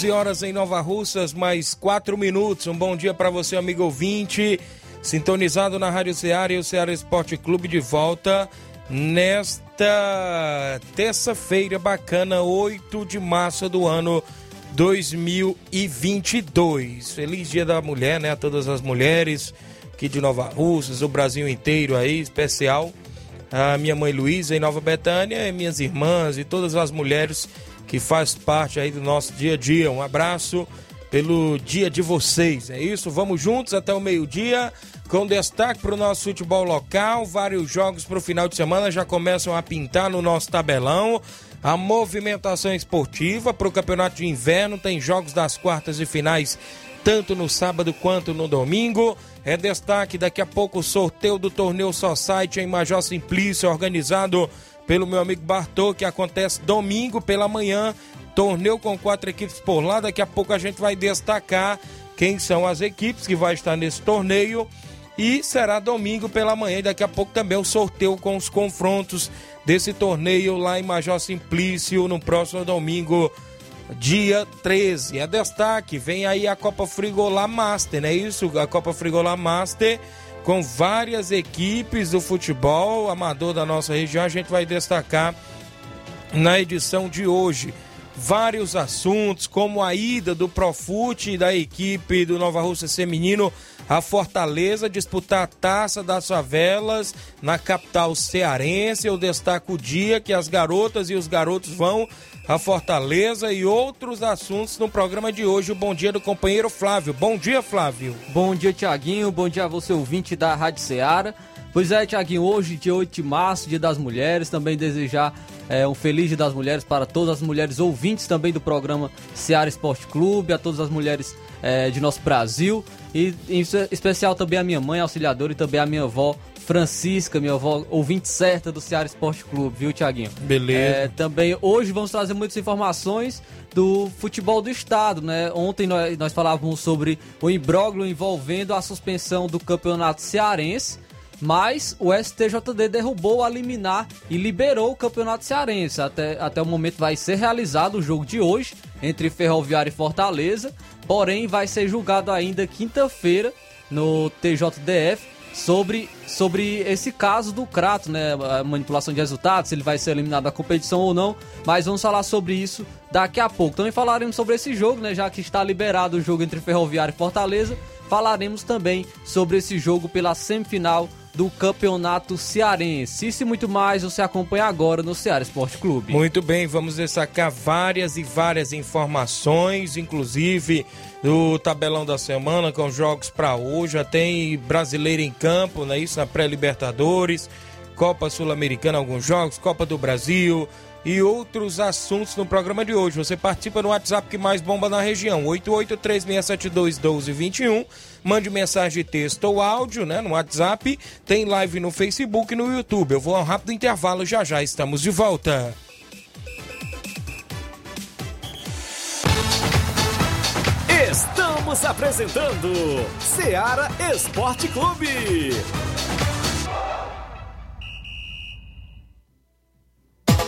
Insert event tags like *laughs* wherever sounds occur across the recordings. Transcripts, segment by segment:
11 horas em Nova Russas, mais 4 minutos. Um bom dia para você, amigo ouvinte, sintonizado na Rádio Ceará e o Ceará Esporte Clube de volta nesta terça-feira bacana, 8 de março do ano 2022. Feliz Dia da Mulher, né? A todas as mulheres aqui de Nova Russas, o Brasil inteiro aí, especial. A minha mãe Luísa em Nova Betânia, e minhas irmãs e todas as mulheres que faz parte aí do nosso dia a dia. Um abraço pelo dia de vocês. É isso, vamos juntos até o meio-dia com destaque para o nosso futebol local. Vários jogos para o final de semana já começam a pintar no nosso tabelão. A movimentação esportiva para o campeonato de inverno tem jogos das quartas e finais tanto no sábado quanto no domingo. É destaque daqui a pouco o sorteio do torneio Society em Major Simplício, organizado pelo meu amigo Bartô, que acontece domingo pela manhã. Torneio com quatro equipes por lá. Daqui a pouco a gente vai destacar quem são as equipes que vai estar nesse torneio. E será domingo pela manhã. E daqui a pouco também o sorteio com os confrontos desse torneio lá em Major Simplício no próximo domingo, dia 13. É destaque, vem aí a Copa Frigolá Master, não é isso? A Copa Frigolá Master com várias equipes do futebol amador da nossa região. A gente vai destacar na edição de hoje vários assuntos, como a ida do Profute da equipe do Nova Rússia Feminino a Fortaleza disputar a taça das favelas na capital cearense. Eu destaco o dia que as garotas e os garotos vão a Fortaleza e outros assuntos no programa de hoje. O bom dia do companheiro Flávio. Bom dia, Flávio. Bom dia, Tiaguinho. Bom dia a você, ouvinte da Rádio Ceará. Pois é, Tiaguinho, hoje, dia 8 de março, dia das mulheres, também desejar é, um feliz dia das mulheres para todas as mulheres ouvintes também do programa Ceará Esporte Clube, a todas as mulheres é, de nosso Brasil e em especial também a minha mãe, auxiliadora, e também a minha avó, Francisca, minha avó, ouvinte certa do Ceará Esporte Clube, viu, Tiaguinho? Beleza. É, também hoje vamos trazer muitas informações do futebol do estado, né? Ontem nós, nós falávamos sobre o imbróglio envolvendo a suspensão do campeonato cearense, mas o STJD derrubou a liminar e liberou o campeonato cearense. Até, até o momento vai ser realizado o jogo de hoje entre Ferroviária e Fortaleza, porém vai ser julgado ainda quinta-feira no TJDF sobre, sobre esse caso do Crato, né? A manipulação de resultados, se ele vai ser eliminado da competição ou não. Mas vamos falar sobre isso daqui a pouco. Também falaremos sobre esse jogo, né? Já que está liberado o jogo entre Ferroviário e Fortaleza. Falaremos também sobre esse jogo pela semifinal do Campeonato Cearense. Isso e muito mais você acompanha agora no Ceará Esporte Clube. Muito bem, vamos destacar várias e várias informações, inclusive do tabelão da semana com jogos para hoje. Já tem brasileiro em campo, né? Isso na pré-Libertadores, Copa Sul-Americana, alguns jogos, Copa do Brasil e outros assuntos no programa de hoje. Você participa no WhatsApp que mais bomba na região, 8836721221. Mande mensagem de texto ou áudio, né, no WhatsApp. Tem live no Facebook e no YouTube. Eu vou a um rápido intervalo, já já estamos de volta. Estamos apresentando Seara Esporte Clube.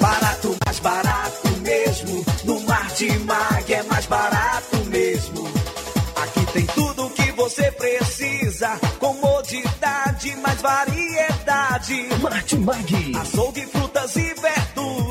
Barato, mais barato mesmo. No Martimag é mais barato você precisa. Comodidade, mais variedade. Martimag. Açougue, frutas e verduras.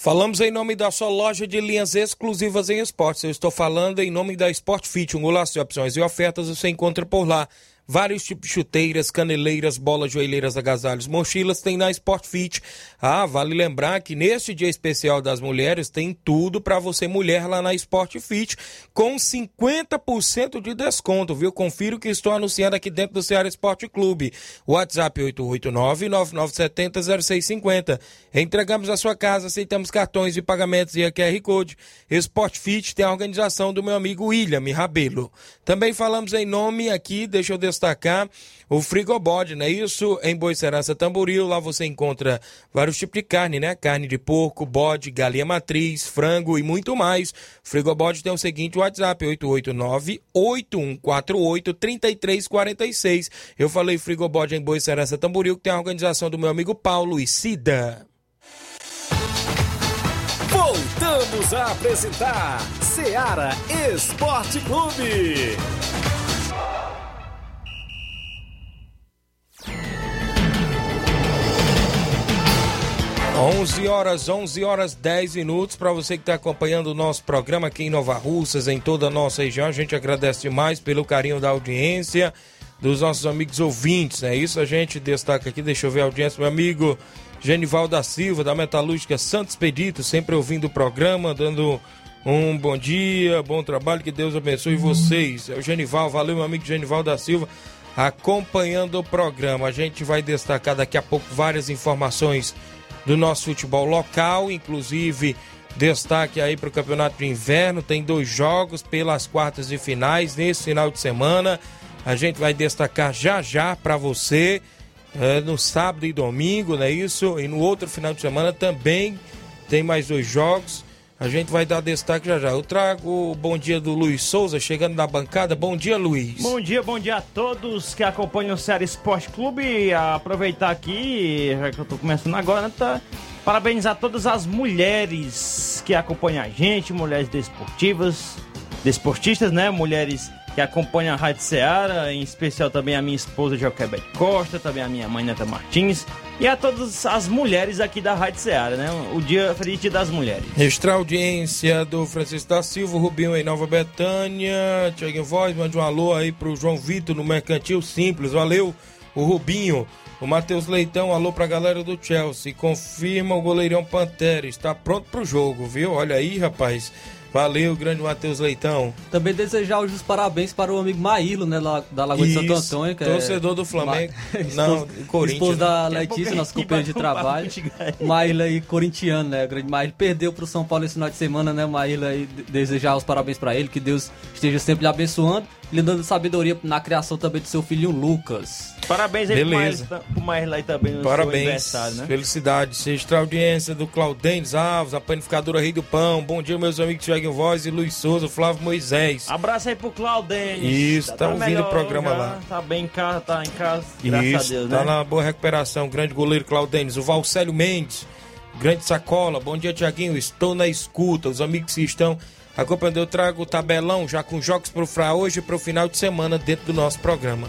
Falamos em nome da sua loja de linhas exclusivas em esportes. Eu estou falando em nome da Sport Fit, um golaço de opções e ofertas você encontra por lá. Vários tipos de chuteiras, caneleiras, bolas, joelheiras, agasalhos, mochilas tem na Sport Fit. Ah, vale lembrar que neste dia especial das mulheres tem tudo para você mulher lá na Sport Fit com 50% de desconto, viu? Confira o que estou anunciando aqui dentro do Ceará Esporte Clube. WhatsApp 889-9970-0650. Entregamos a sua casa, aceitamos cartões de pagamentos e a QR Code. Sport Fit tem a organização do meu amigo William Rabelo. Também falamos em nome aqui, deixa eu destacar o Frigobode, não é isso? Em Boicerança Tamboril, lá você encontra vários tipos de carne, né? Carne de porco, bode, galinha matriz, frango e muito mais. Frigobode tem o seguinte WhatsApp, 889-8148-3346. Eu falei Frigobode em Boicerança Tamboril, que tem a organização do meu amigo Paulo e Cida. Voltamos a apresentar Seara Esporte Clube. 11 horas, 11 horas 10 minutos. Para você que está acompanhando o nosso programa aqui em Nova Russas, em toda a nossa região, a gente agradece demais pelo carinho da audiência, dos nossos amigos ouvintes. É isso, a gente destaca aqui. Deixa eu ver a audiência, meu amigo Genival da Silva, da Metalúrgica Santos Pedito, sempre ouvindo o programa, dando um bom dia, bom trabalho, que Deus abençoe vocês. É o Genival, valeu, meu amigo Genival da Silva, acompanhando o programa. A gente vai destacar daqui a pouco várias informações do nosso futebol local, inclusive destaque aí para o campeonato de inverno. Tem dois jogos pelas quartas de finais nesse final de semana. A gente vai destacar já já para você é, no sábado e domingo, não é isso? E no outro final de semana também tem mais dois jogos. A gente vai dar destaque já já. Eu trago o bom dia do Luiz Souza chegando na bancada. Bom dia, Luiz. Bom dia, bom dia a todos que acompanham o Ceará Esporte Clube. Aproveitar aqui, já que eu tô começando agora, tá? Parabenizar todas as mulheres que acompanham a gente, mulheres desportivas, desportistas, né? Mulheres que acompanham a Rádio Ceará, em especial também a minha esposa Joquebete Costa, também a minha mãe Neta Martins e a todas as mulheres aqui da Rádio Ceará, né? O dia feliz das mulheres. Extra audiência do Francisco da Silva, Rubinho em Nova Betânia, Tiaguinho Voz, mande um alô aí pro João Vitor no Mercantil Simples, valeu, o Rubinho. O Matheus Leitão, alô pra galera do Chelsea. Confirma o goleirão Pantera. Está pronto pro jogo, viu? Olha aí, rapaz. Valeu, grande Matheus Leitão. Também desejar os parabéns para o amigo Maílo, né, lá, da Lagoa de Santo Antônio. Que torcedor é... do Flamengo. Ma... *laughs* Não, Corinthians. Esposo da Letícia, nosso companheiro de trabalho. Maíla aí, corintiano, né? O grande Maíla perdeu pro São Paulo esse final de semana, né? Maíla aí, desejar os parabéns para ele, que Deus esteja sempre lhe abençoando lhe dando sabedoria na criação também do seu filho Lucas. Parabéns aí Beleza. pro aí também no Parabéns. né? Felicidades. Extra audiência do Claudênis Alves, a panificadora Rei do Pão. Bom dia, meus amigos Tiago Voz e Luiz Souza, Flávio Moisés. Abraço aí pro Claudênis. Isso, tá, tá ouvindo melhor, o programa já, lá. Tá bem em casa, tá em casa. Graças Isso, a Deus, tá né? na boa recuperação. Grande goleiro Claudênis. O Valcélio Mendes, grande sacola. Bom dia, Tiaguinho. Estou na escuta. Os amigos que estão acompanhando, eu trago o tabelão já com jogos pro Fra hoje e pro final de semana dentro do nosso programa.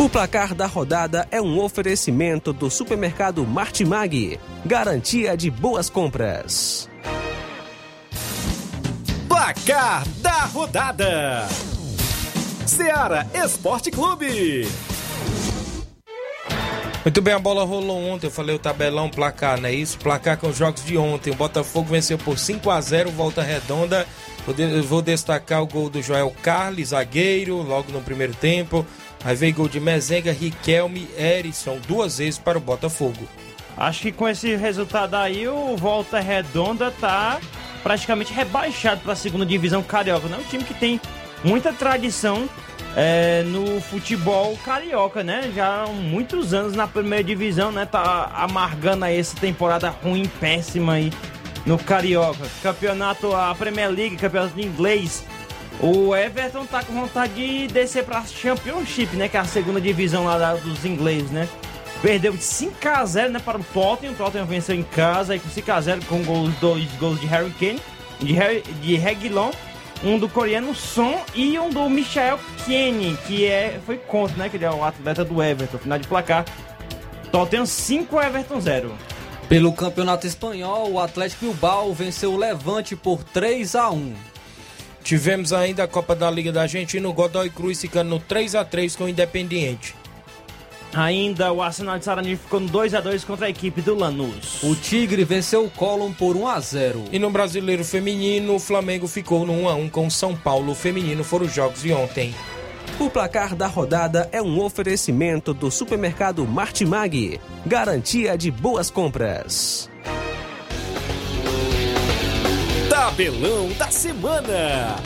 O placar da rodada é um oferecimento do supermercado Martimag, garantia de boas compras. Placar da rodada: Seara Esporte Clube. Muito bem, a bola rolou ontem, eu falei o tabelão, placar, não é isso? Placar com os jogos de ontem. O Botafogo venceu por 5 a 0 volta redonda. Eu vou destacar o gol do Joel Carlos, zagueiro, logo no primeiro tempo. Aí veio gol de Mezenga, Riquelme, Erisson, duas vezes para o Botafogo. Acho que com esse resultado aí, o Volta Redonda tá praticamente rebaixado para a segunda divisão carioca. Não é um time que tem muita tradição é, no futebol carioca, né? Já há muitos anos na primeira divisão, né? Tá amargando aí essa temporada ruim, péssima aí no carioca. Campeonato, a Premier League, campeonato inglês. O Everton tá com vontade de descer pra Championship, né? Que é a segunda divisão lá dos ingleses, né? Perdeu de 5x0 né, para o Tottenham. O Tottenham venceu em casa aí com 5x0 com gols, dois gols de Harry Kane, de, Harry, de Reguilon, um do coreano Son e um do Michael Kenny, que é, foi contra, né? Que ele é o atleta do Everton. Final de placar. Tottenham 5, Everton 0. Pelo Campeonato Espanhol, o Atlético Bilbao venceu o Levante por 3 a 1. Tivemos ainda a Copa da Liga da Argentina, o Godoy Cruz ficando no 3 a 3 com o Independiente. Ainda o Arsenal de Sarandi ficou no 2x2 contra a equipe do Lanús. O Tigre venceu o Colón por 1 a 0. E no Brasileiro Feminino, o Flamengo ficou no 1 a 1 com o São Paulo Feminino, foram os jogos de ontem. O placar da rodada é um oferecimento do supermercado Martimag. Garantia de boas compras. Tabelão da semana.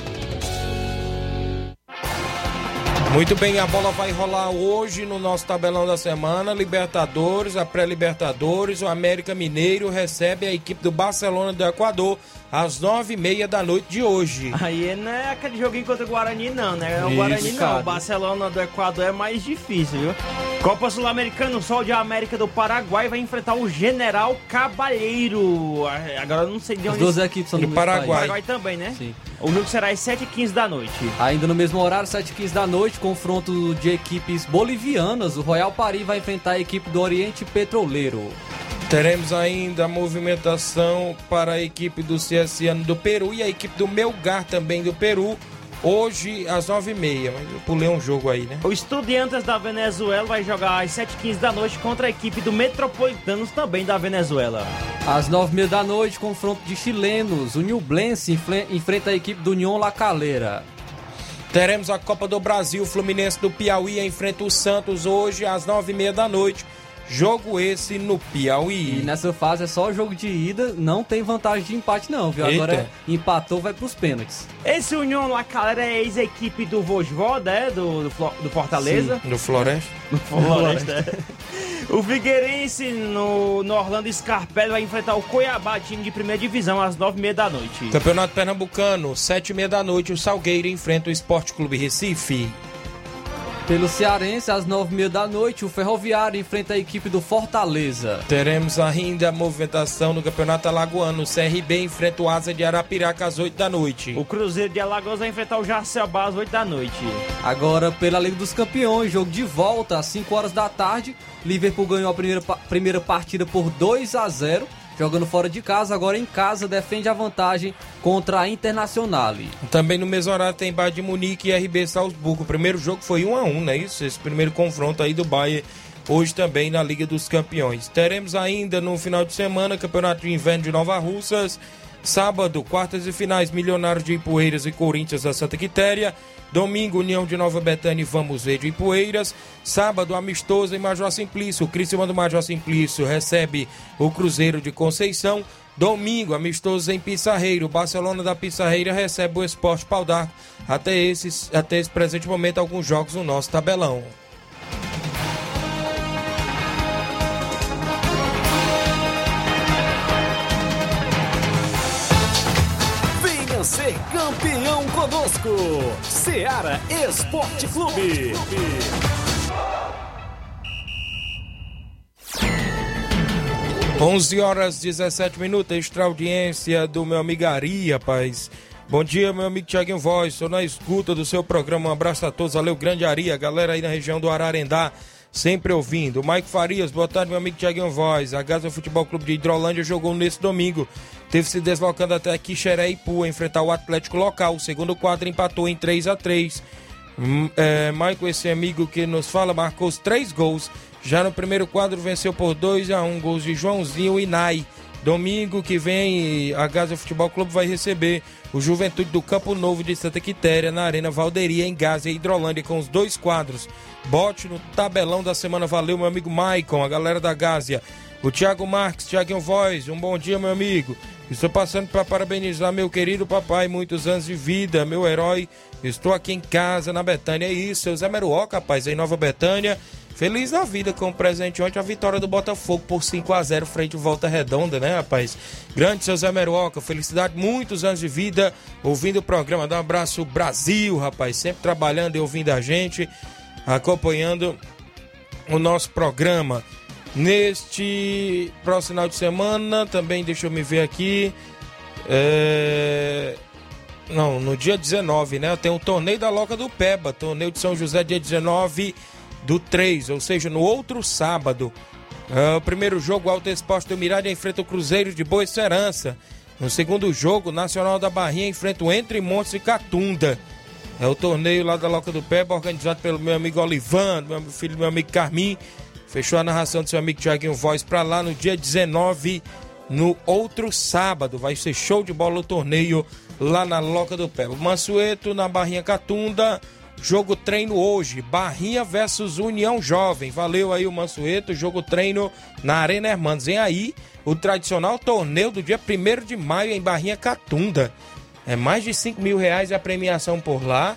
Muito bem, a bola vai rolar hoje no nosso tabelão da semana. Libertadores, a pré-Libertadores, o América Mineiro recebe a equipe do Barcelona do Equador às nove e meia da noite de hoje. Aí não é aquele joguinho contra o Guarani, não, né? O Isso, Guarani não, o Barcelona do Equador é mais difícil, viu? Copa Sul-Americana, o Sol de América do Paraguai vai enfrentar o General Cabalheiro. Ah, Agora eu não sei de As onde. duas equipes são do Paraguai. país. Paraguai também, né? Sim. O jogo será às 7h15 da noite. Ainda no mesmo horário, 7h15 da noite, confronto de equipes bolivianas. O Royal Paris vai enfrentar a equipe do Oriente Petroleiro. Teremos ainda a movimentação para a equipe do CSA do Peru e a equipe do Melgar também do Peru, hoje às nove e meia. Mas eu pulei um jogo aí, né? O Estudiantes da Venezuela vai jogar às 7h15 da noite contra a equipe do Metropolitanos também da Venezuela. Às 9h30 da noite, confronto de chilenos. O Nublense enfle- enfrenta a equipe do União La Calera. Teremos a Copa do Brasil, Fluminense do Piauí enfrenta o Santos hoje às nove e meia da noite. Jogo esse no E Piauí. nessa fase é só jogo de ida, não tem vantagem de empate não, viu? Eita. Agora empatou, vai pros pênaltis. Esse União La Calera é ex-equipe do Vojvoda, é? Do, do, do Fortaleza. No Floresta. *laughs* Floresta. o Figueirense no, no Orlando Scarpelli vai enfrentar o Cuiabá, time de primeira divisão, às nove e meia da noite. Campeonato Pernambucano, sete e meia da noite, o Salgueiro enfrenta o Esporte Clube Recife. Pelo Cearense, às 9h30 da noite, o Ferroviário enfrenta a equipe do Fortaleza. Teremos ainda a movimentação no Campeonato Alagoano. O CRB enfrenta o Asa de Arapiraca às 8 da noite. O Cruzeiro de Alagoas vai enfrentar o Jacebá às oito da noite. Agora, pela Liga dos Campeões, jogo de volta às 5 horas da tarde. Liverpool ganhou a primeira, primeira partida por 2 a 0 jogando fora de casa. Agora em casa, defende a vantagem contra a Internacional. Também no mesmo horário tem Bayern de Munique e RB Salzburgo. O primeiro jogo foi 1 a 1 não é isso? Esse primeiro confronto aí do Bayern hoje também na Liga dos Campeões. Teremos ainda no final de semana Campeonato de Inverno de Nova Russas. Sábado, quartas e finais, Milionários de Ipueiras e Corinthians da Santa Quitéria. Domingo, União de Nova Betânia e Vamos Ver de Ipueiras. Sábado, amistoso em Major Simplício. O Criciúma do Major Simplício recebe o Cruzeiro de Conceição. Domingo, amistoso em Pissarreiro. Barcelona da Pissarreira recebe o Esporte Pau d'Arco. Até, esses, até esse presente momento, alguns jogos no nosso tabelão. Ser campeão conosco. Seara Esporte Clube. 11 horas 17 minutos, extra audiência do meu amigo Ari. Bom dia, meu amigo Tiaguinho Voz. Estou na escuta do seu programa. Um abraço a todos. Valeu, grande Ari. A galera aí na região do Ararendá, sempre ouvindo. Mike Farias, boa tarde, meu amigo Tiaguinho Voz. A Gaza Futebol Clube de Hidrolândia jogou nesse domingo. Teve se deslocando até Quixeré e Pu enfrentar o Atlético local. O segundo quadro empatou em 3 a 3 Hum, é, Michael, esse amigo que nos fala, marcou os três gols. Já no primeiro quadro venceu por 2 a 1 gols de Joãozinho e Nai. Domingo que vem, a Gaza Futebol Clube vai receber o Juventude do Campo Novo de Santa Quitéria na Arena Valderia, em Gaza e Hidrolândia, com os dois quadros. Bote no tabelão da semana. Valeu, meu amigo Maicon, a galera da Gásia. O Thiago Marques, Thiaguinho Voz, um bom dia, meu amigo. Estou passando para parabenizar meu querido papai, muitos anos de vida, meu herói. Estou aqui em casa, na Betânia. É isso, seu Zé Meruoca, rapaz, em Nova Betânia. Feliz da vida com o presente ontem, a vitória do Botafogo por 5 a 0 frente ao Volta Redonda, né, rapaz? Grande seu Zé Meruoca, felicidade, muitos anos de vida, ouvindo o programa. Dá um abraço, Brasil, rapaz, sempre trabalhando e ouvindo a gente, acompanhando o nosso programa. Neste próximo final de semana, também deixa eu me ver aqui. É... Não, no dia 19, né? Tem o torneio da Loca do Peba, torneio de São José, dia 19 do 3, ou seja, no outro sábado. É, o primeiro jogo, Alto Esporte do Mirade enfrenta o Cruzeiro de Boa Esperança. No segundo jogo, Nacional da Barrinha enfrenta o Entre Montes e Catunda. É o torneio lá da Loca do Peba, organizado pelo meu amigo Olivan, meu filho meu amigo Carmim. Fechou a narração do seu amigo Tiaguinho Voz para lá no dia 19, no outro sábado. Vai ser show de bola o torneio lá na Loca do Pé. Mansueto na Barrinha Catunda. Jogo treino hoje, Barrinha versus União Jovem. Valeu aí o Mansueto, jogo treino na Arena Hermanos. Vem aí o tradicional torneio do dia 1 de maio em Barrinha Catunda. É mais de 5 mil reais a premiação por lá.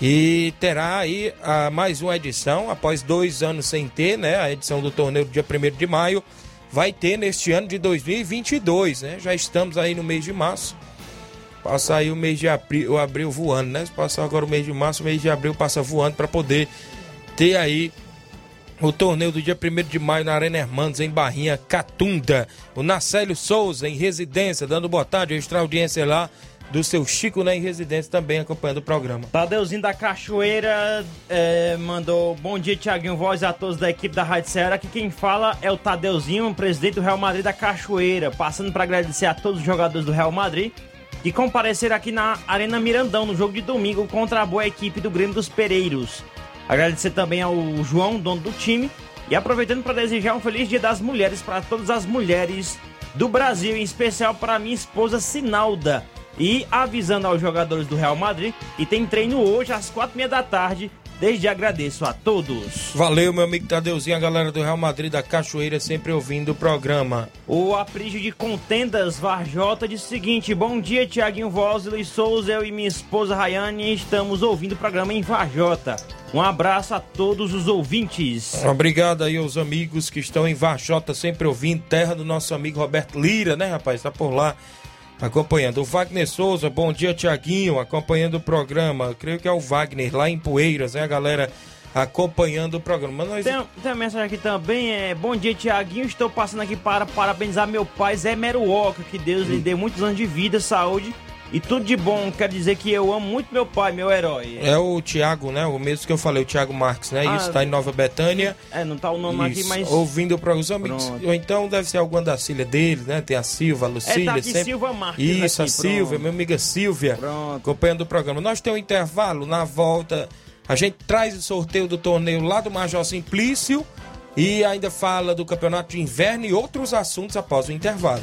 E terá aí a, mais uma edição, após dois anos sem ter, né? A edição do torneio do dia 1 de maio. Vai ter neste ano de 2022, né? Já estamos aí no mês de março. Passa aí o mês de abril, abril voando, né? Se passar agora o mês de março, o mês de abril passa voando para poder ter aí o torneio do dia 1 de maio na Arena Hermanos, em Barrinha, Catunda. O Nacélio Souza, em residência, dando boa tarde, extra audiência lá do seu Chico né, em residência também acompanhando o programa. Tadeuzinho da Cachoeira é, mandou bom dia, Tiaguinho Voz a todos da equipe da Rádio Ceará. Aqui quem fala é o Tadeuzinho, presidente do Real Madrid da Cachoeira. Passando para agradecer a todos os jogadores do Real Madrid que compareceram aqui na Arena Mirandão no jogo de domingo contra a boa equipe do Grêmio dos Pereiros. Agradecer também ao João, dono do time, e aproveitando para desejar um feliz Dia das Mulheres para todas as mulheres do Brasil, em especial para minha esposa Sinalda e avisando aos jogadores do Real Madrid que tem treino hoje às quatro e meia da tarde. Desde agradeço a todos. Valeu, meu amigo Tadeuzinho, a galera do Real Madrid da Cachoeira sempre ouvindo o programa. O Aprígio de Contendas Varjota disse o seguinte: Bom dia, Tiaguinho Luiz Souza, eu e minha esposa Rayane estamos ouvindo o programa em Varjota. Um abraço a todos os ouvintes. Obrigado aí aos amigos que estão em Varjota, sempre ouvindo, terra do nosso amigo Roberto Lira, né, rapaz? Tá por lá acompanhando. O Wagner Souza, bom dia, Tiaguinho, acompanhando o programa. Creio que é o Wagner, lá em Poeiras, né, a galera acompanhando o programa. Nós... Tem, tem uma mensagem aqui também, é Bom dia, Tiaguinho, estou passando aqui para parabenizar meu pai, Zé Meruoca, que Deus lhe dê muitos anos de vida, saúde e tudo de bom, quer dizer que eu amo muito meu pai, meu herói. É o Tiago, né? O mesmo que eu falei, o Tiago Marques, né? Ah, Isso tá em Nova Betânia. É, não tá o nome Isso, aqui, mas. Ouvindo para os amigos. Ou então deve ser alguma da filha dele, né? Tem a Silva, a Lucília. É, tá aqui sempre... Silva Marques. Isso, aqui, a Silvia, minha amiga Silvia. Pronto. Acompanhando o programa. Nós temos um intervalo na volta. A gente traz o sorteio do torneio lá do Major Simplício e ainda fala do campeonato de inverno e outros assuntos após o intervalo.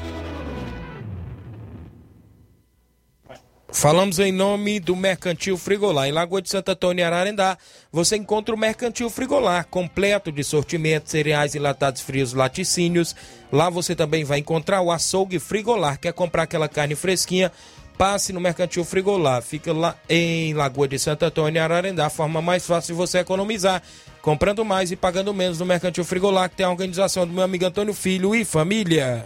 Falamos em nome do Mercantil Frigolar. Em Lagoa de Santo Antônio, Ararendá, você encontra o Mercantil Frigolar, completo de sortimento, cereais enlatados frios, laticínios. Lá você também vai encontrar o açougue Frigolar. Quer comprar aquela carne fresquinha? Passe no Mercantil Frigolar. Fica lá em Lagoa de Santo Antônio, Ararendá. A forma mais fácil de você economizar. Comprando mais e pagando menos no Mercantil Frigolar, que tem a organização do meu amigo Antônio Filho e família.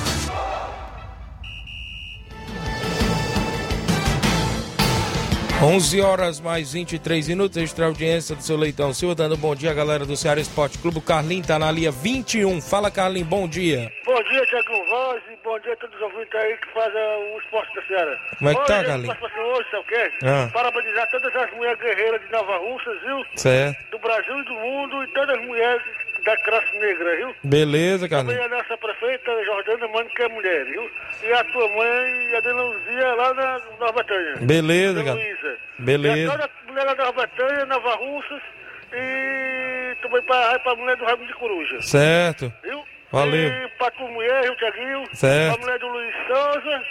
11 horas mais 23 minutos, extra audiência do seu Leitão Silva, dando bom dia, galera do Ceará Esporte Clube. O Carlinho tá na linha 21. Fala, Carlinho, bom dia. Bom dia, Tiago Voz, e bom dia a todos os ouvintes aí que fazem o esporte da Ceará. Como é que tá, Hoje, Carlinhos? participação Hoje, sabe o quê? Ah. Parabenizar todas as mulheres guerreiras de Nova Russas, viu? Certo. Do Brasil e do mundo, e todas as mulheres da classe negra, viu? Beleza, Também Carlinho. a nossa prefeita, Jordana Mano, que é mulher, viu? E a tua mãe, a Dona Luzia, lá na Nova Betânia. Beleza, Carlinhos. Luísa. Beleza. E a toda a mulher da Nova Betânia, Nova Russas, e também pra, pra mulher do Rabo de Coruja. Certo. Viu? Valeu. E pra tua mulher, Rio Tiaguinho. Certo. Pra mulher do Luiz Souza.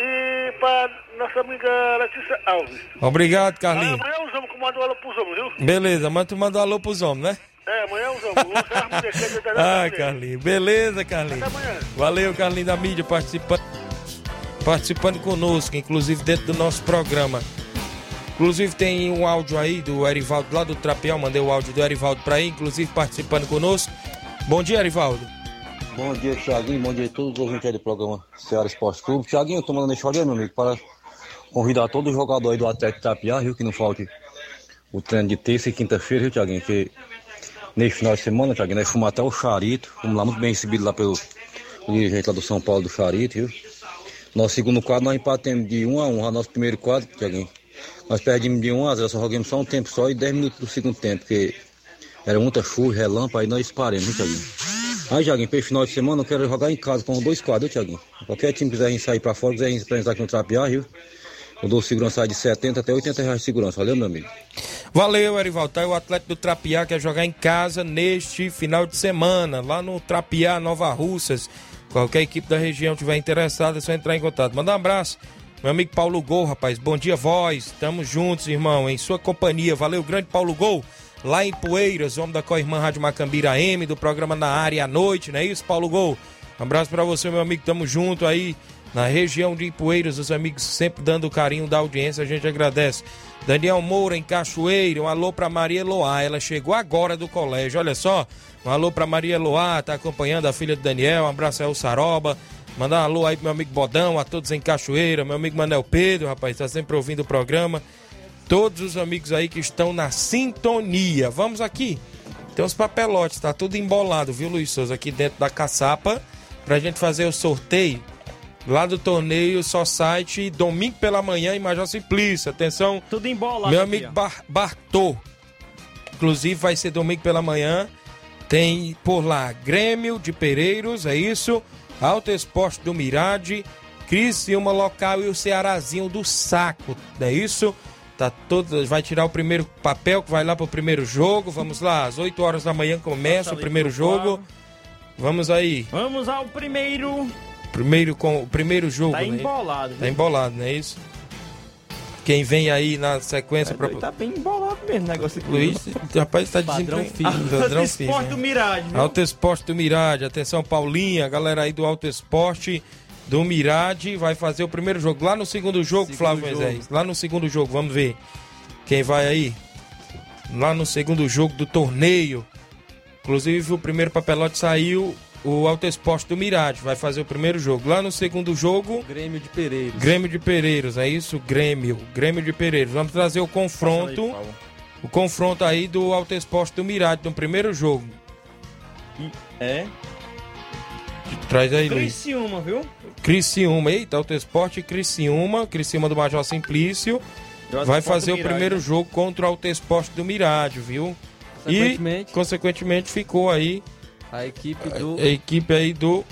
E pra nossa amiga Letícia Alves. Obrigado, Carlinho. Amanhã os homens que mandam ela pros homens, viu? Beleza, mas tu mandou alô pros homens, né? É, amanhã é da Ah, mulher. Carlinho. Beleza, Carlinho. Até amanhã. Valeu, Carlinho da mídia, participando, participando conosco, inclusive dentro do nosso programa. Inclusive tem um áudio aí do Erivaldo lá do Trapial, mandei o áudio do Erivaldo pra aí, inclusive participando conosco. Bom dia, Erivaldo. Bom dia, Thiaguinho. Bom dia a todos os ouvintes aí do programa Ceará Esporte Clube. Thiaguinho, eu tô mandando esse áudio aí, meu amigo, para convidar todo jogador aí do Atlético Tapiá, viu? Que não falte o treino de terça e quinta-feira, viu, Thiaguinho? Que nesse final de semana, Thiaguinho, nós fomos até o Charito. Fomos lá muito bem recebidos lá pelo dirigente lá do São Paulo do Charito, viu? Nosso segundo quadro, nós empatemos de 1 a 1 a nosso primeiro quadro, Thiaguinho. Nós perdemos de 1 a 0, só jogamos só um tempo só e 10 minutos do segundo tempo, porque era muita chuva, relâmpago, aí nós paramos, viu, Thiaguinho? Aí, Thiaguinho, para esse final de semana eu quero jogar em casa com dois quadros, Thiaguinho? Qualquer time quiser sair para fora, quiser representar aqui no Trapiá, viu? Eu dou segurança de 70 até 80 reais de segurança, valeu, meu amigo? Valeu, Erivaldo. Tá o Atlético do Trapiá quer jogar em casa neste final de semana, lá no Trapiá, Nova Russas. Qualquer equipe da região tiver interessada, é só entrar em contato. Manda um abraço. Meu amigo Paulo Gol, rapaz. Bom dia, voz. Tamo juntos, irmão, em sua companhia. Valeu, grande Paulo Gol. Lá em Poeiras, homem da Coirmã Rádio Macambira M, do programa Na Área à Noite, não é isso, Paulo Gol? Um abraço pra você, meu amigo. Tamo junto aí na região de Ipueiras, os amigos sempre dando carinho da audiência, a gente agradece. Daniel Moura em Cachoeira, um alô pra Maria Eloá, ela chegou agora do colégio, olha só. Um alô pra Maria Eloá, tá acompanhando a filha do Daniel, um abraço ao Saroba. Mandar um alô aí pro meu amigo Bodão, a todos em Cachoeira, meu amigo Manel Pedro, rapaz, tá sempre ouvindo o programa. Todos os amigos aí que estão na sintonia. Vamos aqui. Tem uns papelotes, tá tudo embolado, viu, Luiz Souza, aqui dentro da caçapa, pra gente fazer o sorteio lá do torneio Só Site, domingo pela manhã em Major Simplício. Atenção, Tudo embolado. meu aqui, amigo. Bar Bartô. Inclusive vai ser domingo pela manhã. Tem por lá Grêmio de Pereiros, é isso? Alto Esporte do Mirade, Criciúma Local e o Cearazinho do Saco, é isso? Tá todo, vai tirar o primeiro papel que vai lá pro primeiro jogo. Vamos lá, às 8 horas da manhã começa Passa o primeiro jogo. Vamos aí. Vamos ao primeiro. Primeiro com o primeiro jogo, Tá né? embolado. Tá embolado, não é isso? Quem vem aí na sequência pra... Tá bem embolado mesmo o negócio. Luiz, rapaz, tá Padrão desempregado. fino. Padrão Alto Esporte né? do Mirade, viu? Alto Esporte do Mirade, atenção Paulinha, galera aí do Alto Esporte do Mirade vai fazer o primeiro jogo. Lá no segundo jogo, Segundo Flávio jogo. Moisés, lá no segundo jogo, vamos ver quem vai aí. Lá no segundo jogo do torneio. Inclusive o primeiro papelote saiu, o Alto Esporte do Mirade vai fazer o primeiro jogo. Lá no segundo jogo, Grêmio de Pereiros. Grêmio de Pereiros, é isso? Grêmio, Grêmio de Pereiros. Vamos trazer o confronto, o confronto aí do Alto Esporte do Mirade no primeiro jogo. É. Traz aí, Luiz. Criciúma, viu? Criciúma, eita, Alto Esporte e Criciúma, Criciúma do Major Simplício, vai fazer o primeiro jogo contra o Alto Esporte do Mirade, viu? E, Consequentemente, consequentemente, ficou aí a equipe do a equipe aí do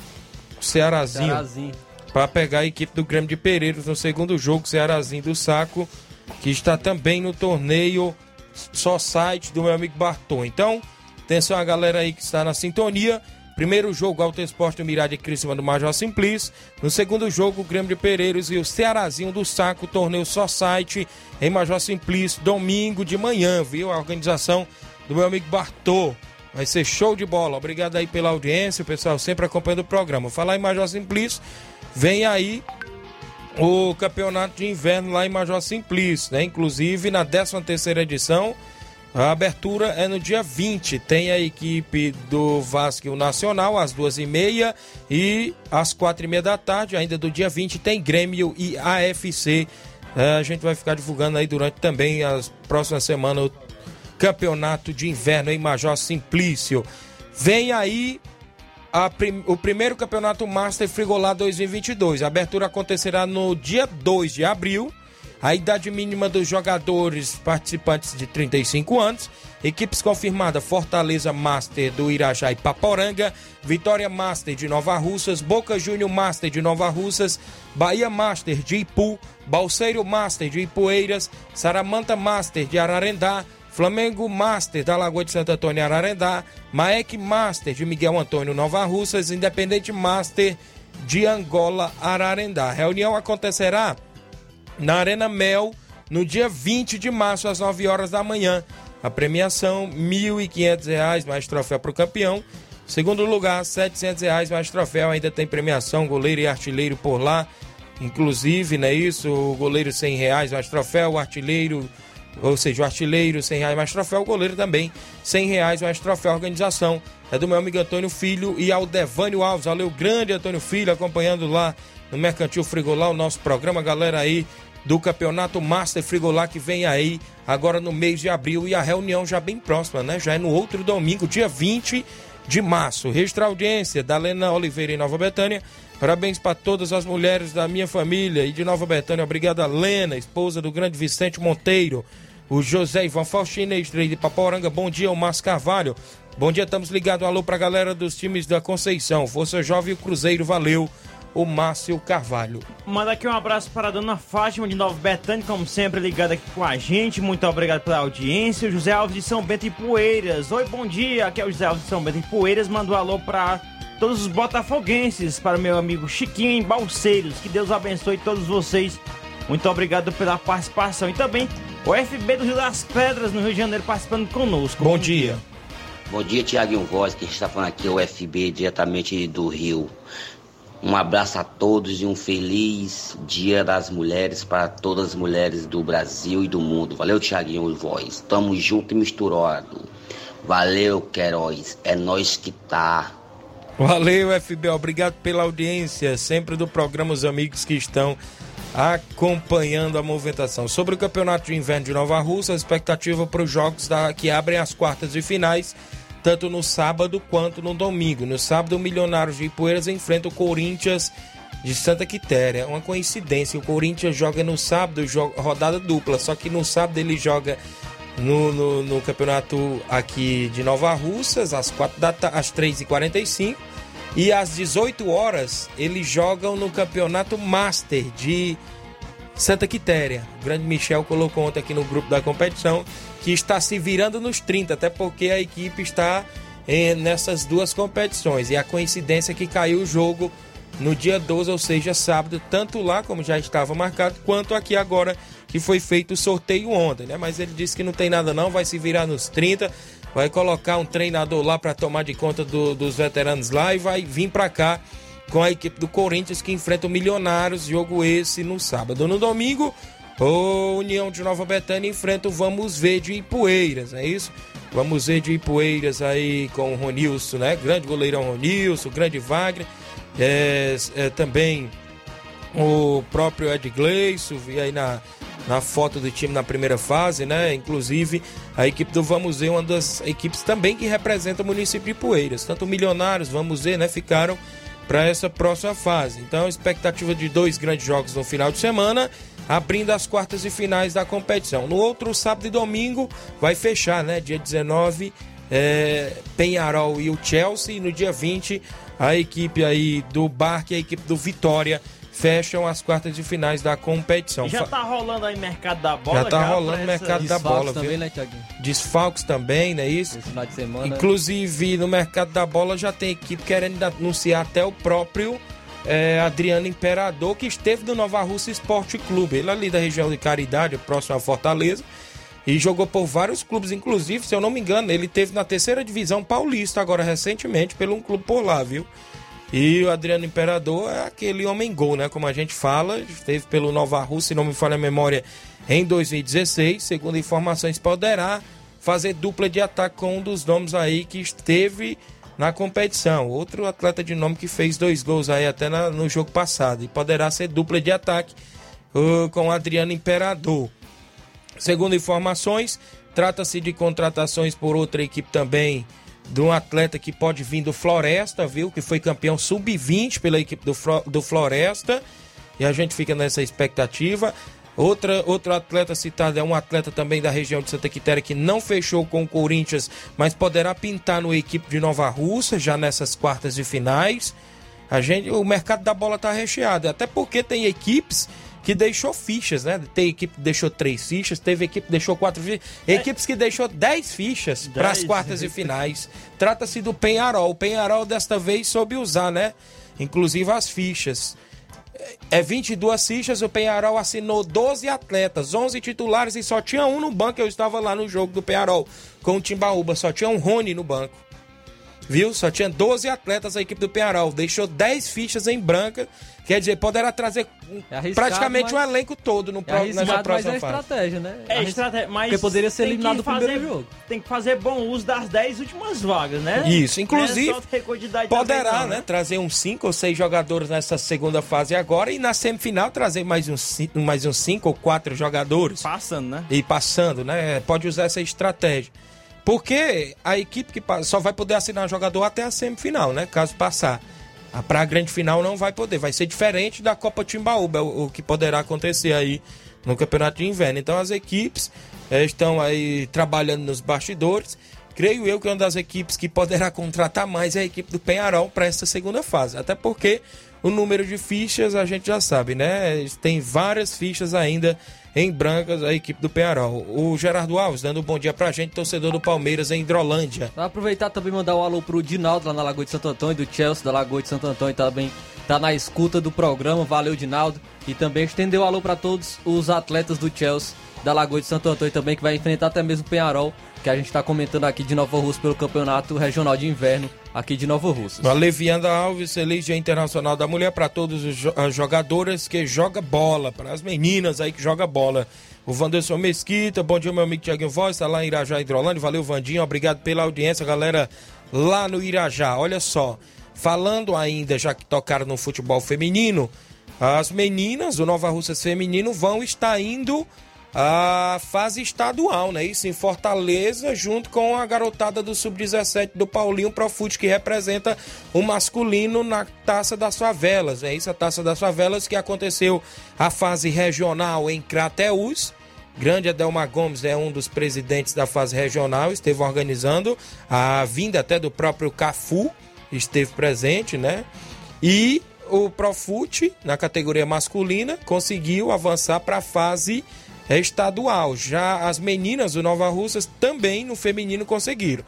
Cearazinho, Cearazinho. para pegar a equipe do Grêmio de Pereiros no segundo jogo, Cearazinho do Saco, que está também no torneio só site do meu amigo Barton. Então, atenção a galera aí que está na sintonia. Primeiro jogo, Alto Esporte Mirade e Criciúma do Major Simplício. No segundo jogo, o Grêmio de Pereiros e o Cearazinho do Saco, torneio só site em Major Simplício, domingo de manhã, viu? A organização do meu amigo Bartô. Vai ser show de bola. Obrigado aí pela audiência, o pessoal sempre acompanhando o programa. Falar em Major Simplício, vem aí o campeonato de inverno lá em Major Simplício, né? Inclusive na 13 terceira edição, a abertura é no dia 20. Tem a equipe do Vasco Nacional às duas e meia e às quatro e meia da tarde, ainda do dia 20, tem Grêmio e AFC É, a gente vai ficar divulgando aí durante também as próximas semanas campeonato de inverno em Major Simplício. Vem aí prim- o primeiro campeonato Master Frigolá 2022. A abertura acontecerá no dia 2 de abril. A idade mínima dos jogadores participantes de 35 anos. Equipes confirmadas: Fortaleza Master do Irajá e Paporanga, Vitória Master de Nova Russas, Boca Júnior Master de Nova Russas, Bahia Master de Ipu, Balseiro Master de Ipueiras, Saramanta Master de Ararendá, Flamengo Master da Lagoa de Santo Antônio Ararendá, Maek Master de Miguel Antônio Nova Russas, Independente Master de Angola Ararendá. A reunião acontecerá na Arena Mel no dia 20 de março às 9 horas da manhã. A premiação R$ 1.500 mais troféu para o campeão. Segundo lugar, 700 reais mais troféu. Ainda tem premiação, goleiro e artilheiro por lá. Inclusive, não é isso? O goleiro 100 reais mais troféu, o artilheiro ou seja, o artilheiro, 100 reais mais troféu, o goleiro também, 100 reais mais troféu. A organização é do meu amigo Antônio Filho e Aldevânio Alves. Valeu, grande Antônio Filho, acompanhando lá no Mercantil Frigolá o nosso programa, galera aí do Campeonato Master Frigolá que vem aí agora no mês de abril e a reunião já bem próxima, né? Já é no outro domingo, dia 20 de março. Registrar audiência da Lena Oliveira em Nova Betânia. Parabéns para todas as mulheres da minha família e de Nova Betânia. Obrigado a Lena, esposa do grande Vicente Monteiro. O José Ivan Faustina, ex-trem de Paporanga. Bom dia, o Márcio Carvalho. Bom dia, estamos ligados. Alô pra galera dos times da Conceição. Força Jovem e Cruzeiro, valeu. O Márcio Carvalho. Manda aqui um abraço para a dona Fátima de Nova Betânia, como sempre, ligada aqui com a gente. Muito obrigado pela audiência. O José Alves de São Bento e Poeiras. Oi, bom dia. Aqui é o José Alves de São Bento e Poeiras. Manda um alô para todos os botafoguenses, para o meu amigo Chiquinho em Balseiros. Que Deus abençoe todos vocês. Muito obrigado pela participação. E também o FB do Rio das Pedras, no Rio de Janeiro, participando conosco. Bom dia. Bom dia, Tiaguinho Voz, que está falando aqui é o FB, diretamente do Rio. Um abraço a todos e um feliz Dia das Mulheres para todas as mulheres do Brasil e do mundo. Valeu, Tiaguinho Voz. Tamo junto e misturado. Valeu, Queiroz. É nós que tá. Valeu, FB. Obrigado pela audiência, sempre do programa Os Amigos que estão acompanhando a movimentação. Sobre o Campeonato de Inverno de Nova Rússia, a expectativa para os jogos da, que abrem as quartas de finais, tanto no sábado quanto no domingo. No sábado, o Milionários de Ipueiras enfrenta o Corinthians de Santa Quitéria. Uma coincidência, o Corinthians joga no sábado, joga, rodada dupla, só que no sábado ele joga no, no, no campeonato aqui de Nova Russas, às, 4 da, ta- às 3h45. E às 18 horas eles jogam no campeonato Master de Santa Quitéria. O grande Michel colocou ontem aqui no grupo da competição que está se virando nos 30, até porque a equipe está eh, nessas duas competições. E a coincidência é que caiu o jogo no dia 12, ou seja, sábado, tanto lá como já estava marcado, quanto aqui agora que foi feito o sorteio ontem, né? Mas ele disse que não tem nada não, vai se virar nos 30, vai colocar um treinador lá para tomar de conta do- dos veteranos lá e vai vir para cá com a equipe do Corinthians que enfrenta o Milionários, jogo esse no sábado. No domingo, o União de Nova Betânia enfrenta o Vamos Ver de Ipueiras, é isso? Vamos ver de Ipueiras aí com o Ronilson, né? Grande goleirão Ronilson, grande Wagner. É, é, também o próprio Ed Gleison, vi aí na, na foto do time na primeira fase, né? Inclusive, a equipe do Vamos Ver, uma das equipes também que representa o município de Poeiras. Tanto o Milionários, Vamos Ver, né? Ficaram para essa próxima fase. Então, expectativa de dois grandes jogos no final de semana, abrindo as quartas e finais da competição. No outro sábado e domingo, vai fechar, né? Dia 19, é, Penharol e o Chelsea. E no dia 20, a equipe aí do Barque e a equipe do Vitória fecham as quartas de finais da competição. Já tá rolando aí mercado da bola? Já tá rolando pra o mercado essa- da bola, também, viu? né? Desfalques também, não é isso? Esse final de semana. Inclusive, no mercado da bola já tem equipe querendo anunciar até o próprio eh, Adriano Imperador, que esteve no Nova Russa Esporte Clube. Ele é ali da região de Caridade, próximo a Fortaleza. E jogou por vários clubes, inclusive, se eu não me engano, ele teve na terceira divisão paulista agora recentemente, pelo um clube por lá, viu? E o Adriano Imperador é aquele homem gol, né? Como a gente fala, esteve pelo Nova Rússia, se não me falha a memória, em 2016. Segundo informações, poderá fazer dupla de ataque com um dos nomes aí que esteve na competição. Outro atleta de nome que fez dois gols aí até na- no jogo passado. E poderá ser dupla de ataque uh, com Adriano Imperador. Segundo informações, trata-se de contratações por outra equipe também de um atleta que pode vir do Floresta, viu? Que foi campeão sub-20 pela equipe do, do Floresta. E a gente fica nessa expectativa. Outra, outro atleta citado é um atleta também da região de Santa Quitéria que não fechou com o Corinthians, mas poderá pintar no equipe de Nova Russa já nessas quartas de finais. A gente, o mercado da bola tá recheado, até porque tem equipes que deixou fichas, né? Tem equipe que deixou três fichas, teve equipe que deixou quatro fichas, equipes que deixou dez fichas para as quartas de finais. Trata-se do Penharol. O Penharol desta vez soube usar, né? Inclusive as fichas. É 22 fichas, o Penharol assinou 12 atletas, 11 titulares e só tinha um no banco. Eu estava lá no jogo do Penharol com o Timbaúba, só tinha um Rony no banco. Viu? Só tinha 12 atletas a equipe do Penharol. Deixou 10 fichas em branca. Quer dizer, poderá trazer É praticamente mas- o elenco todo no É nessa arriscado, mas próxima é fase. estratégia, né? É estratégia, mas Porque poderia ser tem que eliminado no fazer- primeiro jogo. Tem que fazer bom uso das 10 últimas vagas, né? Isso, inclusive, é quantidade também Poderá, não, né, trazer uns 5 ou 6 jogadores nessa segunda fase agora e na semifinal trazer mais uns 5 mais uns cinco ou 4 jogadores. Passando, né? E passando, né? Pode usar essa estratégia. Porque a equipe que só vai poder assinar jogador até a semifinal, né? Caso passar. A pra grande final não vai poder. Vai ser diferente da Copa Timbaúba, o, o que poderá acontecer aí no Campeonato de Inverno. Então as equipes eh, estão aí trabalhando nos bastidores. Creio eu que uma das equipes que poderá contratar mais é a equipe do Penharol para essa segunda fase. Até porque o número de fichas a gente já sabe, né? Tem várias fichas ainda em brancas a equipe do Penharol. O Gerardo Alves dando um bom dia pra gente, torcedor do Palmeiras em Hidrolândia. Vou aproveitar também mandar um alô pro Dinaldo lá na Lagoa de Santo Antônio, do Chelsea da Lagoa de Santo Antônio também tá na escuta do programa. Valeu, Dinaldo. E também estendeu alô para todos os atletas do Chelsea da Lagoa de Santo Antônio também, que vai enfrentar até mesmo o Penharol, que a gente tá comentando aqui de Nova Rússia pelo Campeonato Regional de Inverno aqui de Nova Rússia. A Levianda Alves, feliz Dia Internacional da Mulher para todas as jogadoras que jogam bola, para as meninas aí que jogam bola. O Wanderson Mesquita, bom dia, meu amigo Tiaguinho Voz, tá lá em Irajá, Hidrolândia. Valeu, Vandinho, obrigado pela audiência, galera, lá no Irajá. Olha só, falando ainda, já que tocaram no futebol feminino, as meninas do Nova Russas Feminino vão estar indo à fase estadual, né? Isso em Fortaleza, junto com a garotada do Sub-17 do Paulinho Profute, que representa o masculino na Taça das Favelas. É isso, a Taça das Favelas, que aconteceu a fase regional em Crateús. Grande Adelmar Gomes é um dos presidentes da fase regional, esteve organizando a vinda até do próprio Cafu, esteve presente, né? E o Profute, na categoria masculina, conseguiu avançar para a fase estadual. Já as meninas do Nova Russas também no feminino conseguiram.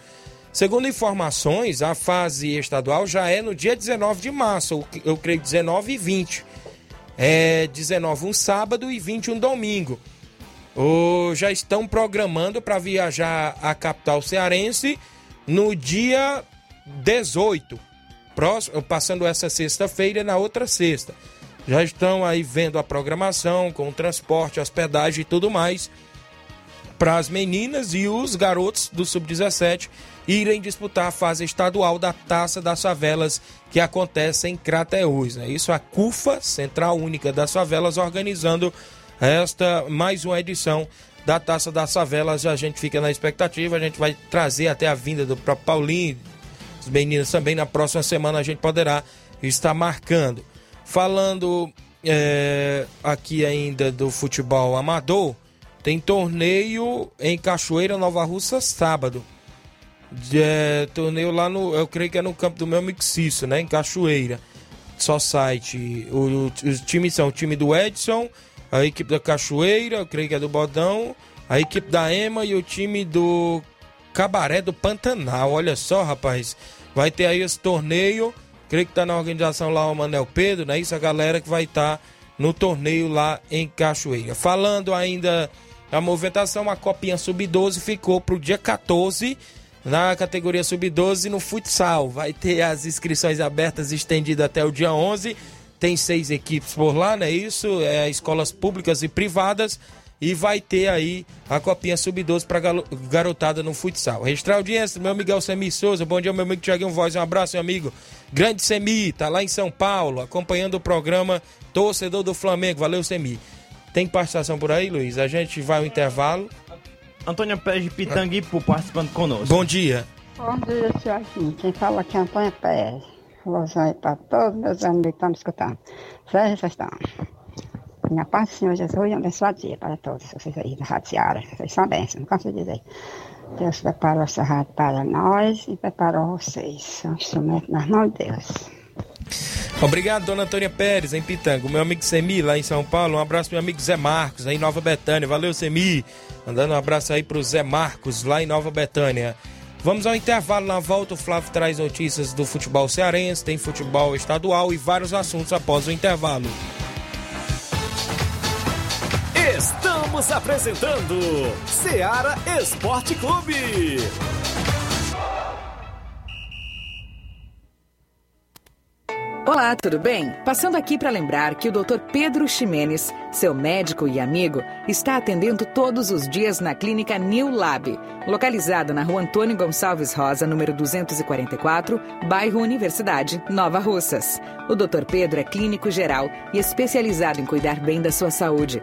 Segundo informações, a fase estadual já é no dia 19 de março, eu creio 19 e 20. É 19 um sábado e 20 um domingo. Ou já estão programando para viajar à capital cearense no dia 18, próximo, passando essa sexta-feira na outra sexta. Já estão aí vendo a programação com o transporte, hospedagem e tudo mais para as meninas e os garotos do sub-17 irem disputar a fase estadual da Taça das Favelas que acontece em Crateús. É isso a CUFA, Central Única das Favelas, organizando esta mais uma edição da Taça das Favelas. A gente fica na expectativa, a gente vai trazer até a vinda do próprio Paulinho, os meninos também na próxima semana a gente poderá estar marcando. Falando é, aqui ainda do futebol amador, tem torneio em Cachoeira, Nova Russa, sábado. É, torneio lá no. Eu creio que é no campo do meu amigo Cício, né? Em Cachoeira. Só site. O- os times são o time do Edson, a equipe da Cachoeira, eu creio que é do Bodão, a equipe da Ema e o time do Cabaré do Pantanal. Olha só, rapaz. Vai ter aí esse torneio. Creio que tá na organização lá o Manel Pedro, né? Isso a galera que vai estar no torneio lá em Cachoeira. Falando ainda da movimentação, a Copinha Sub-12 ficou pro dia 14 na categoria Sub-12 no futsal. Vai ter as inscrições abertas estendidas até o dia 11. Tem seis equipes por lá, não é isso? É, escolas públicas e privadas. E vai ter aí a Copinha Sub-12 para garotada no futsal. Registrar a audiência, meu Miguel Semi Souza. Bom dia, meu amigo Tiaguinho Voz. Um abraço, meu amigo. Grande Semi, tá lá em São Paulo, acompanhando o programa Torcedor do Flamengo. Valeu, Semi. Tem participação por aí, Luiz? A gente vai ao intervalo. Antônia Pérez de Pitanguipu participando conosco. Bom dia. Bom dia, Tiaguinho. Quem fala aqui é Antônia Pérez. Alôzão aí para todos meus amigos que estão me escutando. E festão. Minha paz Senhor Jesus e abençoado dia para todos vocês aí da Rádio Seara. Vocês são bênçãos, não canso de dizer. Deus preparou essa rádio para nós e preparou vocês. São instrumentos nas mãos de Deus. Obrigado, dona Antônia Pérez, em Pitango. Meu amigo Semi, lá em São Paulo. Um abraço, meu amigo Zé Marcos, aí em Nova Betânia. Valeu, Semi. Mandando um abraço aí pro Zé Marcos, lá em Nova Betânia. Vamos ao intervalo. Na volta, o Flávio traz notícias do futebol cearense, tem futebol estadual e vários assuntos após o intervalo. Estamos apresentando Seara Esporte Clube. Olá, tudo bem? Passando aqui para lembrar que o Dr. Pedro Ximenes, seu médico e amigo, está atendendo todos os dias na clínica New Lab, localizada na rua Antônio Gonçalves Rosa, número 244, bairro Universidade, Nova Russas. O Dr. Pedro é clínico geral e especializado em cuidar bem da sua saúde,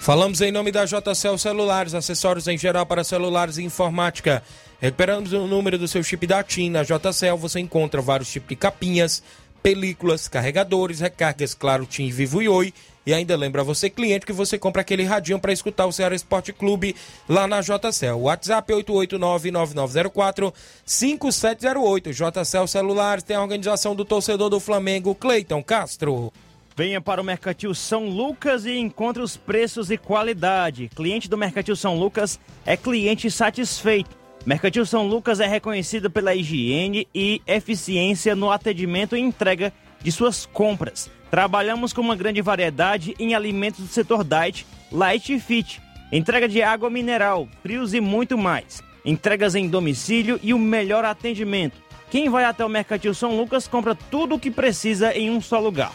Falamos em nome da JCL Celulares, acessórios em geral para celulares e informática. Recuperamos o número do seu chip da TIM. Na JCL você encontra vários tipos de capinhas, películas, carregadores, recargas, claro, TIM, Vivo e Oi. E ainda lembra você, cliente, que você compra aquele radinho para escutar o Ceará Esporte Clube lá na JCL. WhatsApp 889-9904-5708. JCL Celulares tem a organização do torcedor do Flamengo, Cleiton Castro. Venha para o Mercantil São Lucas e encontre os preços e qualidade. Cliente do Mercantil São Lucas é cliente satisfeito. Mercantil São Lucas é reconhecido pela higiene e eficiência no atendimento e entrega de suas compras. Trabalhamos com uma grande variedade em alimentos do setor diet, light e fit, entrega de água mineral, frios e muito mais. Entregas em domicílio e o melhor atendimento. Quem vai até o Mercantil São Lucas compra tudo o que precisa em um só lugar.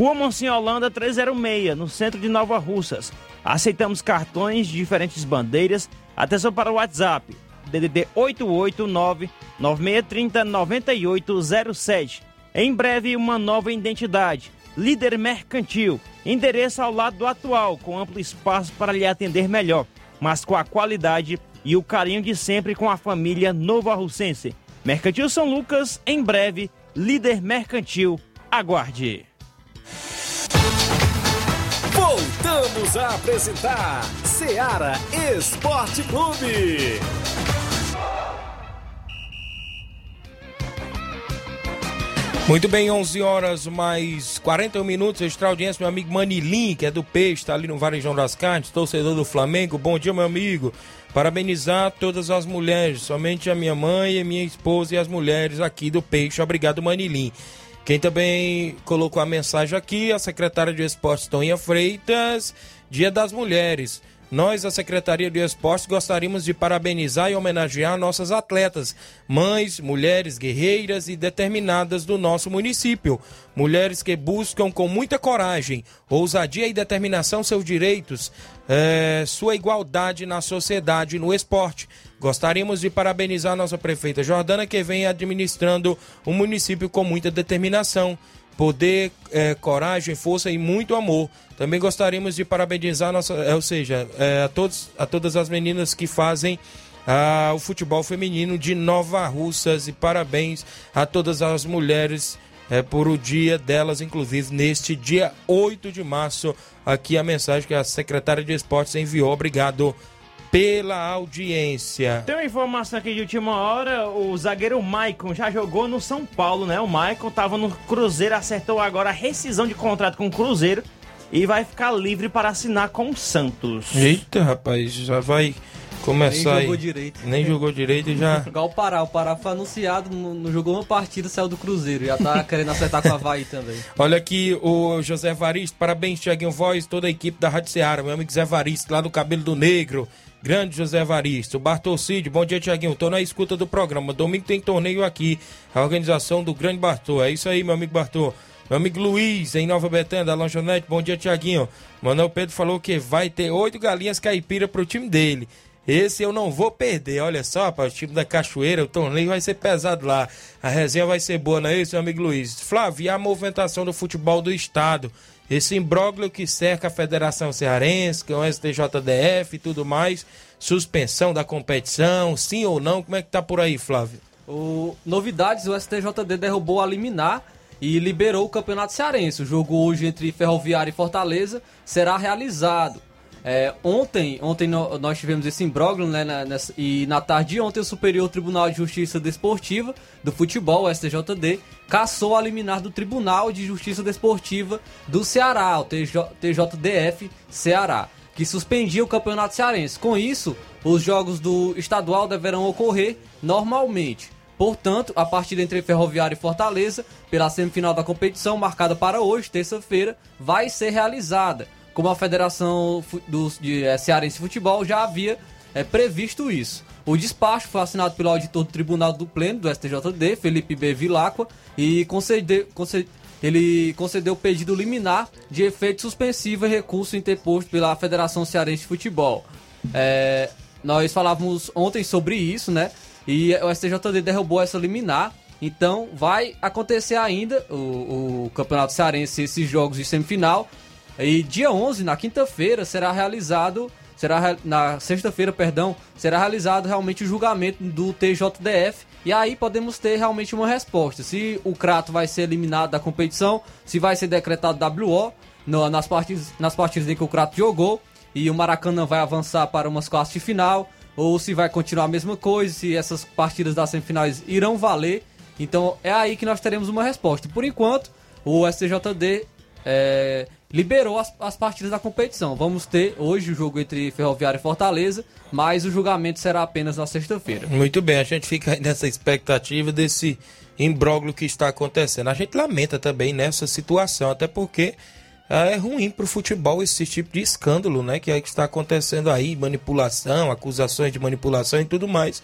Rua Monsenhor Holanda 306, no centro de Nova Russas. Aceitamos cartões de diferentes bandeiras. Atenção para o WhatsApp DDD 889 9630 9807. Em breve, uma nova identidade. Líder Mercantil. Endereço ao lado do atual, com amplo espaço para lhe atender melhor, mas com a qualidade e o carinho de sempre com a família Novo Arrucense. Mercantil São Lucas, em breve, líder mercantil. Aguarde. Voltamos a apresentar Seara Esporte Clube. Muito bem, 11 horas mais 41 minutos. Extra audiência, meu amigo Manilim, que é do Peixe, está ali no Varejão das Carnes, torcedor do Flamengo. Bom dia, meu amigo. Parabenizar todas as mulheres, somente a minha mãe, minha esposa e as mulheres aqui do Peixe. Obrigado, Manilim. Quem também colocou a mensagem aqui, a secretária de Esportes, Toninha Freitas, Dia das Mulheres. Nós, a Secretaria de Esportes, gostaríamos de parabenizar e homenagear nossas atletas, mães, mulheres guerreiras e determinadas do nosso município. Mulheres que buscam com muita coragem, ousadia e determinação seus direitos, eh, sua igualdade na sociedade e no esporte. Gostaríamos de parabenizar nossa prefeita Jordana, que vem administrando o município com muita determinação poder, eh, coragem, força e muito amor. Também gostaríamos de parabenizar nossa, eh, ou seja, eh, a, todos, a todas as meninas que fazem ah, o futebol feminino de Nova Russas e parabéns a todas as mulheres eh, por o dia delas, inclusive neste dia 8 de março. Aqui a mensagem que a secretária de Esportes enviou. Obrigado pela audiência. Tem uma informação aqui de última hora, o zagueiro Maicon já jogou no São Paulo, né? O Maicon tava no Cruzeiro, acertou agora a rescisão de contrato com o Cruzeiro e vai ficar livre para assinar com o Santos. Eita, rapaz, já vai começar Nem jogou aí. direito. Nem jogou direito e já. Igual o Pará. O Pará foi anunciado, não, não jogou uma partida, saiu do Cruzeiro. Já tá querendo acertar com a Havaí também. *laughs* Olha aqui o José Varisto, parabéns, Tiaguinho Voz, toda a equipe da Rádio Ceará, meu amigo Zé Varisto, lá do Cabelo do Negro. Grande José Varisto. Bartolcídio, bom dia, Tiaguinho. Tô na escuta do programa. Domingo tem torneio aqui. A organização do Grande Bartô. É isso aí, meu amigo Bartô. Meu amigo Luiz, em Nova Betânia, da Lanchonete. Bom dia, Tiaguinho. Manuel Pedro falou que vai ter oito galinhas caipira pro time dele. Esse eu não vou perder. Olha só, rapaz, o time da Cachoeira, o torneio vai ser pesado lá. A resenha vai ser boa, não é isso, meu amigo Luiz? Flávio, a movimentação do futebol do estado? Esse imbróglio que cerca a Federação Cearense, que é o STJDF e tudo mais, suspensão da competição, sim ou não? Como é que tá por aí, Flávio? O, novidades, o STJD derrubou a liminar e liberou o Campeonato Cearense. O jogo hoje entre Ferroviária e Fortaleza será realizado. É, ontem ontem nós tivemos esse imbróglio, né, na, nessa, e na tarde de ontem o Superior Tribunal de Justiça Desportiva do Futebol, STJD, cassou a liminar do Tribunal de Justiça Desportiva do Ceará, o TJ, TJDF Ceará, que suspendia o Campeonato Cearense. Com isso, os jogos do estadual deverão ocorrer normalmente. Portanto, a partida entre Ferroviária e Fortaleza, pela semifinal da competição, marcada para hoje, terça-feira, vai ser realizada como a Federação do, de é, Cearense Futebol já havia é, previsto isso. O despacho foi assinado pelo auditor do Tribunal do Pleno, do STJD, Felipe B. Vilacqua, e concedeu, concede, ele concedeu o pedido liminar de efeito suspensivo e recurso interposto pela Federação Cearense de Futebol. É, nós falávamos ontem sobre isso, né? E o STJD derrubou essa liminar. Então vai acontecer ainda o, o Campeonato Cearense, esses jogos de semifinal, e dia 11, na quinta-feira, será realizado, será na sexta-feira, perdão, será realizado realmente o julgamento do TJDF e aí podemos ter realmente uma resposta. Se o Crato vai ser eliminado da competição, se vai ser decretado WO no, nas, partidas, nas partidas em que o Crato jogou e o Maracanã vai avançar para umas quartas de final, ou se vai continuar a mesma coisa, se essas partidas das semifinais irão valer. Então é aí que nós teremos uma resposta. Por enquanto, o STJD é, liberou as, as partidas da competição. Vamos ter hoje o jogo entre Ferroviária e Fortaleza, mas o julgamento será apenas na sexta-feira. Muito bem, a gente fica nessa expectativa desse imbróglio que está acontecendo. A gente lamenta também nessa situação, até porque ah, é ruim para o futebol esse tipo de escândalo, né? Que é que está acontecendo aí, manipulação, acusações de manipulação e tudo mais.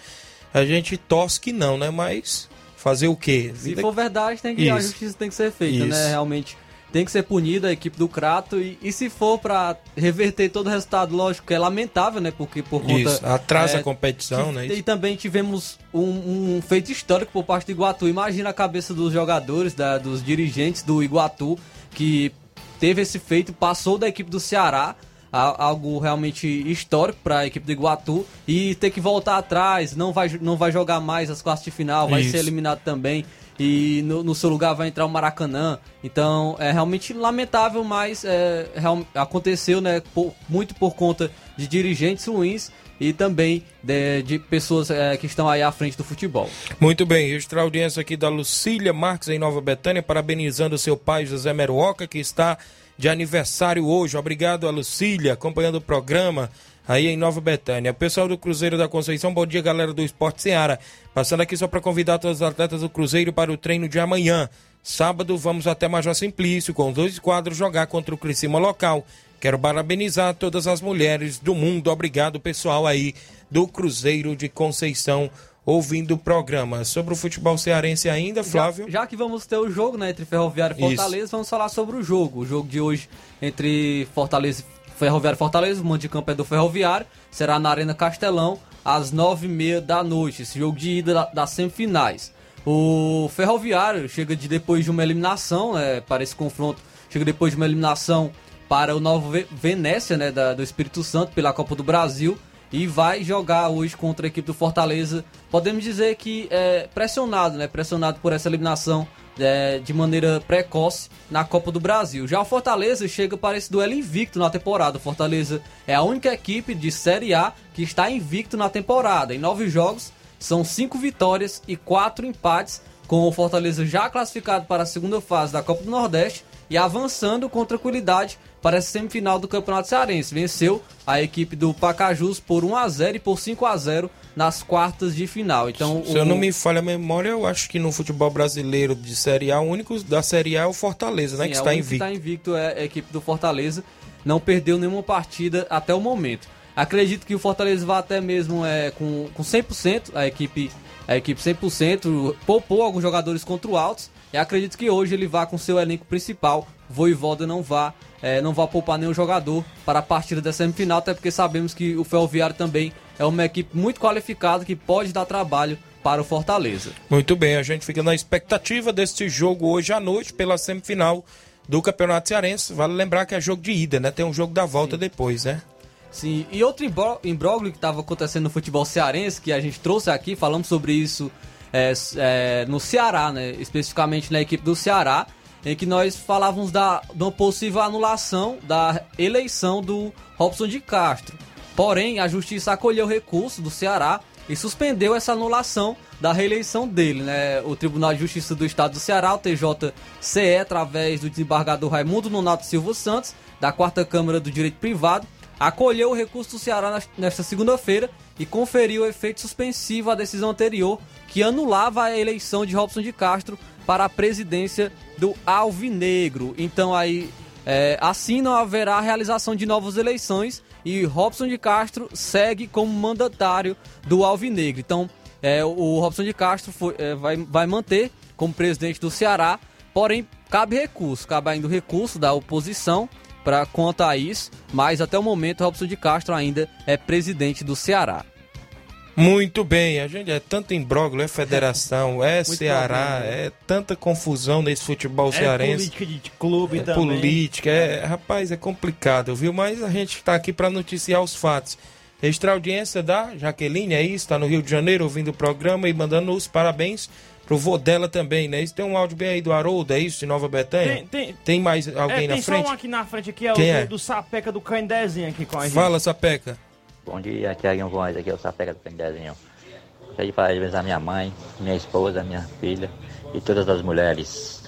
A gente torce que não, né? Mas fazer o quê? Se for verdade, tem que, a justiça tem que ser feita, né? Isso. né? Realmente tem que ser punida a equipe do Crato e, e se for para reverter todo o resultado, lógico que é lamentável, né? Porque por conta Isso, atrasa é, a competição, né? E também tivemos um, um, feito histórico por parte do Iguatu. Imagina a cabeça dos jogadores, da, dos dirigentes do Iguatu que teve esse feito, passou da equipe do Ceará algo realmente histórico para a equipe do Iguatu e ter que voltar atrás, não vai, não vai jogar mais as quartas de final, vai Isso. ser eliminado também e no, no, seu lugar vai entrar o Maracanã. Então é realmente lamentável, mas é, real, aconteceu né, por, muito por conta de dirigentes ruins e também de, de pessoas é, que estão aí à frente do futebol. Muito bem, registrar a audiência aqui da Lucília Marques em Nova Betânia, parabenizando seu pai José Meruoca, que está de aniversário hoje. Obrigado a Lucília, acompanhando o programa aí em Nova Betânia. Pessoal do Cruzeiro da Conceição, bom dia, galera do Esporte Seara. Passando aqui só para convidar todos os atletas do Cruzeiro para o treino de amanhã. Sábado vamos até Major Simplício com dois quadros jogar contra o Criciúma local. Quero parabenizar todas as mulheres do mundo. Obrigado, pessoal aí do Cruzeiro de Conceição ouvindo o programa. Sobre o futebol cearense ainda, Flávio? Já, já que vamos ter o jogo né, entre Ferroviário e Fortaleza, Isso. vamos falar sobre o jogo. O jogo de hoje entre Fortaleza e Ferroviário Fortaleza, o mando de campo é do Ferroviário, será na Arena Castelão, às nove e meia da noite, esse jogo de ida das semifinais. O Ferroviário chega de depois de uma eliminação, né, para esse confronto, chega depois de uma eliminação para o Novo Venécia, né, da, do Espírito Santo, pela Copa do Brasil, e vai jogar hoje contra a equipe do Fortaleza. Podemos dizer que é pressionado, né, pressionado por essa eliminação é, de maneira precoce na Copa do Brasil. Já o Fortaleza chega para esse duelo invicto na temporada. O Fortaleza é a única equipe de Série A que está invicto na temporada. Em nove jogos, são cinco vitórias e quatro empates, com o Fortaleza já classificado para a segunda fase da Copa do Nordeste e avançando com tranquilidade para a semifinal do Campeonato Cearense. Venceu a equipe do Pacajus por 1 a 0 e por 5 a 0 nas quartas de final. Então, se o... eu não me falha a memória, eu acho que no futebol brasileiro de Série A, o único da Série A é o Fortaleza, né, Sim, que é está invicto. Está invicto é a equipe do Fortaleza, não perdeu nenhuma partida até o momento. Acredito que o Fortaleza vai até mesmo é, com, com 100%, a equipe, a equipe 100%, poupou alguns jogadores contra o Altos. E acredito que hoje ele vá com seu elenco principal. Voivoda não vá, é, não vá poupar nenhum jogador para a partida da semifinal, até porque sabemos que o Ferroviário também é uma equipe muito qualificada que pode dar trabalho para o Fortaleza. Muito bem, a gente fica na expectativa deste jogo hoje à noite pela semifinal do Campeonato Cearense. Vale lembrar que é jogo de ida, né? Tem um jogo da volta Sim. depois, né? Sim, e outro imbróglio que estava acontecendo no futebol cearense, que a gente trouxe aqui, falamos sobre isso é, é, no Ceará, né? Especificamente na equipe do Ceará, em que nós falávamos da, de uma possível anulação da eleição do Robson de Castro. Porém, a justiça acolheu o recurso do Ceará e suspendeu essa anulação da reeleição dele, né? O Tribunal de Justiça do Estado do Ceará, o TJCE, através do desembargador Raimundo Nonato Silva Santos, da Quarta Câmara do Direito Privado, acolheu o recurso do Ceará nesta segunda-feira e conferiu efeito suspensivo à decisão anterior que anulava a eleição de Robson de Castro para a presidência do Alvinegro. Então aí é, assim não haverá realização de novas eleições e Robson de Castro segue como mandatário do Alvinegro. Então, é, o Robson de Castro foi, é, vai, vai manter como presidente do Ceará, porém cabe recurso, cabe ainda o recurso da oposição para contar isso, mas até o momento Robson de Castro ainda é presidente do Ceará. Muito bem, a gente é tanto imbróglio, é federação, é Ceará, é tanta confusão nesse futebol é cearense. política de clube é também. Política, é, rapaz, é complicado, viu? Mas a gente está aqui para noticiar os fatos. Extra audiência da Jaqueline aí, é está no Rio de Janeiro ouvindo o programa e mandando os parabéns pro vô dela também, né? Isso tem um áudio bem aí do Haroldo, é isso, de Nova Betânia? Tem, tem, tem mais alguém é, na tem frente? Tem só um aqui na frente, aqui é Quem o é? Do, do Sapeca do Candezinho aqui com a gente. Fala, Sapeca. Bom dia, Tiaguinho Voz, aqui é o Sapeca do Candezinho. Gostaria de parabenizar minha mãe, minha esposa, minha filha e todas as mulheres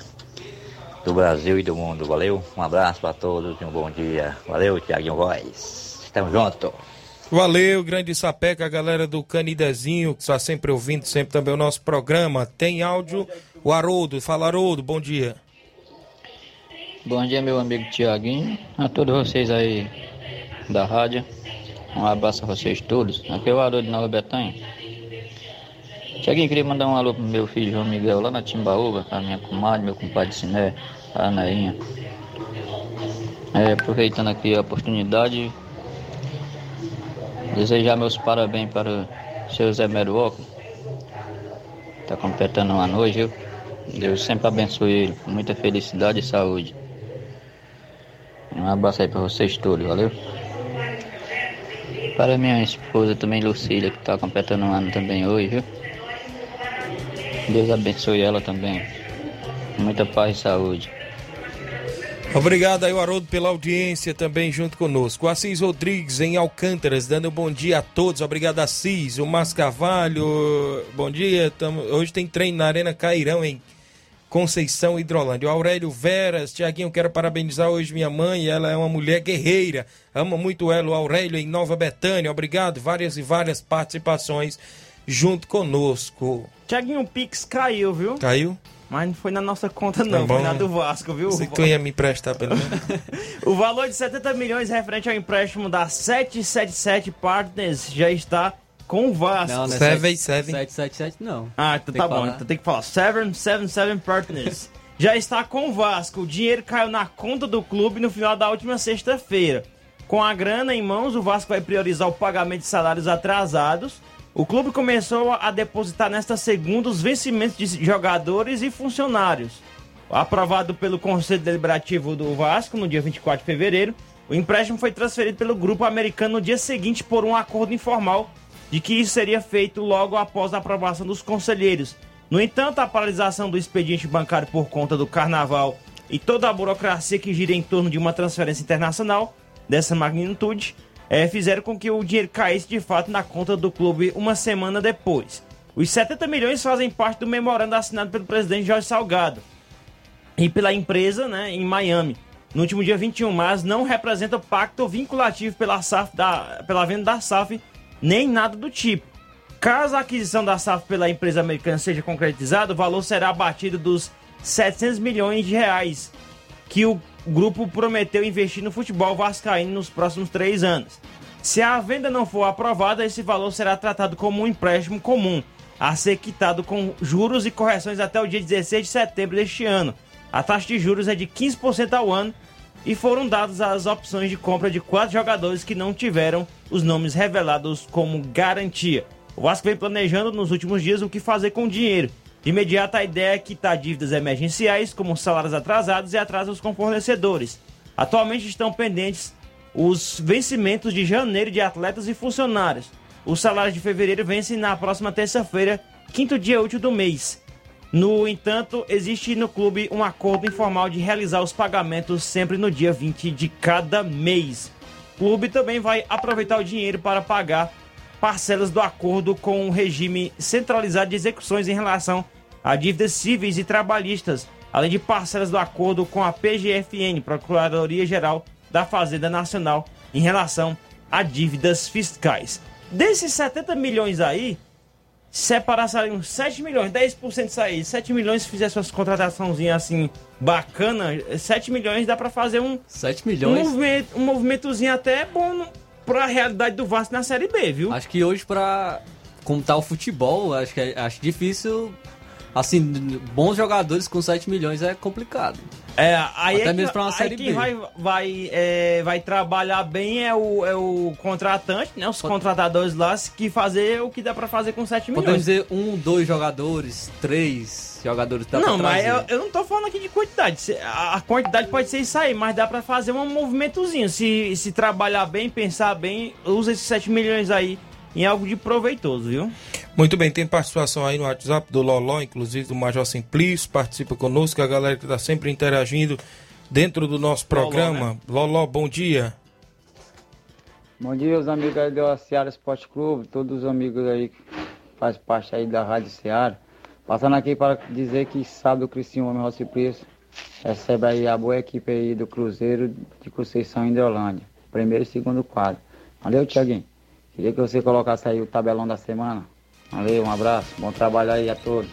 do Brasil e do mundo. Valeu? Um abraço para todos e um bom dia. Valeu, Tiaguinho Voz. Estamos juntos. Valeu, grande sapeca, a galera do Canidezinho, que está sempre ouvindo sempre também o nosso programa. Tem áudio, o Haroldo. Fala, Haroldo, bom dia. Bom dia, meu amigo Tiaguinho, a todos vocês aí da rádio. Um abraço a vocês todos. Aqui é o Haroldo de Nova Betânia. Tiaguinho, queria mandar um alô pro meu filho João Miguel lá na Timbaúba, a minha comadre, meu compadre Siné, a Anainha. É, aproveitando aqui a oportunidade, desejar meus parabéns para o seu Zé Meruoco. Está completando uma noite, viu? Deus sempre abençoe ele, com muita felicidade e saúde. Um abraço aí para vocês todos, valeu? Para minha esposa também, Lucília, que está completando um ano também hoje, viu? Deus abençoe ela também. Muita paz e saúde. Obrigado aí, Haroldo, pela audiência também junto conosco. O Assis Rodrigues em Alcântaras, dando um bom dia a todos. Obrigado, Assis. O Mas Carvalho, bom dia. Tamo... Hoje tem treino na Arena Cairão, em Conceição Hidrolândia. O Aurélio Veras, Tiaguinho, quero parabenizar hoje minha mãe. Ela é uma mulher guerreira. Ama muito ela, o Aurélio, em Nova Betânia. Obrigado. Várias e várias participações junto conosco. Tiaguinho, o Pix caiu, viu? Caiu? Mas não foi na nossa conta, não. Tá foi na do Vasco, viu? Se tu ia me emprestar, pelo menos. *laughs* o valor de 70 milhões referente ao empréstimo da 777 Partners já está com o Vasco. Não, não é 777. 777 não. Ah, então tá bom. Então tem que falar 777 Partners. *laughs* já está com o Vasco. O dinheiro caiu na conta do clube no final da última sexta-feira. Com a grana em mãos, o Vasco vai priorizar o pagamento de salários atrasados o clube começou a depositar nesta segunda os vencimentos de jogadores e funcionários. Aprovado pelo Conselho Deliberativo do Vasco no dia 24 de fevereiro, o empréstimo foi transferido pelo grupo americano no dia seguinte por um acordo informal de que isso seria feito logo após a aprovação dos conselheiros. No entanto, a paralisação do expediente bancário por conta do carnaval e toda a burocracia que gira em torno de uma transferência internacional dessa magnitude é, fizeram com que o dinheiro caísse de fato na conta do clube uma semana depois. Os 70 milhões fazem parte do memorando assinado pelo presidente Jorge Salgado e pela empresa né, em Miami no último dia 21, mas não representa pacto vinculativo pela, SAF da, pela venda da SAF nem nada do tipo. Caso a aquisição da SAF pela empresa americana seja concretizada, o valor será abatido dos 700 milhões de reais que o grupo prometeu investir no futebol vascaíno nos próximos três anos. Se a venda não for aprovada, esse valor será tratado como um empréstimo comum, a ser quitado com juros e correções até o dia 16 de setembro deste ano. A taxa de juros é de 15% ao ano e foram dadas as opções de compra de quatro jogadores que não tiveram os nomes revelados como garantia. O Vasco vem planejando nos últimos dias o que fazer com o dinheiro. De imediato, a ideia é quitar dívidas emergenciais, como salários atrasados e atrasos com fornecedores. Atualmente estão pendentes os vencimentos de janeiro de atletas e funcionários. Os salários de fevereiro vencem na próxima terça-feira, quinto dia útil do mês. No entanto, existe no clube um acordo informal de realizar os pagamentos sempre no dia 20 de cada mês. O clube também vai aproveitar o dinheiro para pagar parcelas do acordo com o regime centralizado de execuções em relação a dívidas cíveis e trabalhistas, além de parcelas do acordo com a PGFN, Procuradoria Geral da Fazenda Nacional, em relação a dívidas fiscais. Desses 70 milhões aí, separasse ali uns 7 milhões, 10% disso aí, 7 milhões se fizesse umas contrataçãozinhas assim bacana, 7 milhões dá pra fazer um 7 um, milhões. movimento, um movimentozinho até bom no- pra realidade do Vasco na Série B, viu? Acho que hoje, pra. Como tá o futebol, acho que é- acho difícil. Assim, bons jogadores com 7 milhões é complicado. É, aí Até é mesmo que, pra uma aí Série quem B. vai, vai, é, vai trabalhar bem é o, é o contratante, né? Os contratadores lá que fazer o que dá pra fazer com 7 milhões. Podemos dizer um, dois jogadores, três jogadores dá não, mas eu, eu não tô falando aqui de quantidade. A quantidade pode ser isso aí, mas dá pra fazer um movimentozinho. Se, se trabalhar bem, pensar bem, usa esses 7 milhões aí em algo de proveitoso, viu? Muito bem, tem participação aí no WhatsApp do Loló, inclusive do Major Simplício, participa conosco, a galera que está sempre interagindo dentro do nosso programa. Loló, bom dia. Bom dia, os amigos aí do Seara Esporte Clube, todos os amigos aí que fazem parte aí da Rádio Seara. Passando aqui para dizer que sábado o Homem Rossi Preço recebe aí a boa equipe aí do Cruzeiro de Conceição em Hidrolândia. Primeiro e segundo quadro. Valeu, Tiaguinho. Queria que você colocasse aí o tabelão da semana. Valeu, um abraço, bom trabalho aí a todos.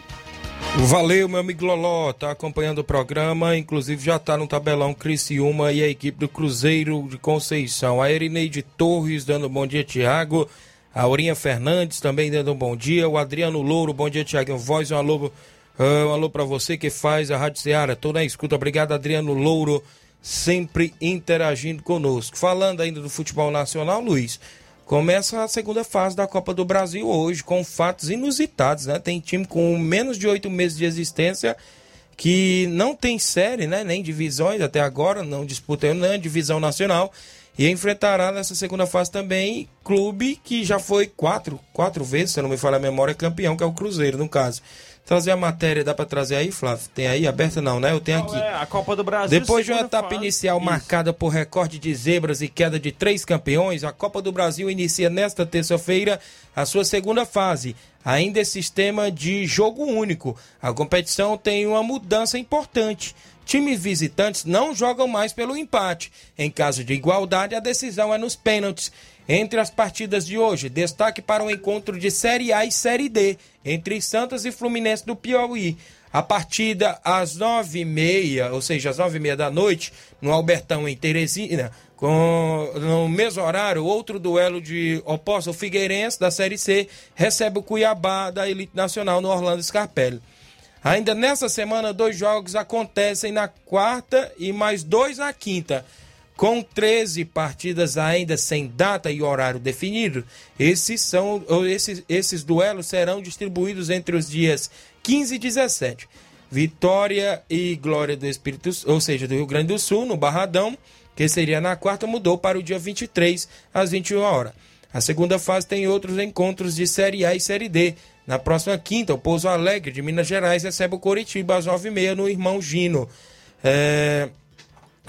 Valeu, meu amigo Loló, tá acompanhando o programa, inclusive já tá no tabelão Criciúma e a equipe do Cruzeiro de Conceição. A Erineide Torres dando um bom dia, Tiago. A Aurinha Fernandes também dando um bom dia. O Adriano Louro, bom dia, Tiago. Voz, um alô, ah, um alô pra você que faz a Rádio Ceará. Tô na escuta. Obrigado, Adriano Louro, sempre interagindo conosco. Falando ainda do futebol nacional, Luiz. Começa a segunda fase da Copa do Brasil hoje, com fatos inusitados, né? Tem time com menos de oito meses de existência que não tem série, né? Nem divisões até agora, não disputa nem divisão nacional. E enfrentará nessa segunda fase também clube que já foi quatro, quatro vezes, se eu não me falha a memória, campeão, que é o Cruzeiro, no caso. Trazer a matéria, dá para trazer aí, Flávio? Tem aí aberta não, né? Eu tenho aqui. É, a Copa do Brasil. Depois de uma etapa fase. inicial marcada por recorde de zebras e queda de três campeões, a Copa do Brasil inicia nesta terça-feira a sua segunda fase, ainda em sistema de jogo único. A competição tem uma mudança importante. Times visitantes não jogam mais pelo empate. Em caso de igualdade, a decisão é nos pênaltis. Entre as partidas de hoje, destaque para o encontro de Série A e Série D entre Santos e Fluminense do Piauí. A partida às nove e meia, ou seja, às nove e meia da noite, no Albertão em Teresina, com, no mesmo horário, outro duelo de oposto, o Figueirense da Série C recebe o Cuiabá da Elite Nacional no Orlando Scarpelli. Ainda nessa semana, dois jogos acontecem na quarta e mais dois na quinta. Com 13 partidas ainda sem data e horário definido, esses, são, esses, esses duelos serão distribuídos entre os dias 15 e 17. Vitória e Glória do Espírito, ou seja, do Rio Grande do Sul, no Barradão, que seria na quarta, mudou para o dia 23 às 21 horas. A segunda fase tem outros encontros de Série A e Série D. Na próxima quinta, o Pouso Alegre de Minas Gerais recebe o Coritiba às 9h30 no Irmão Gino. É,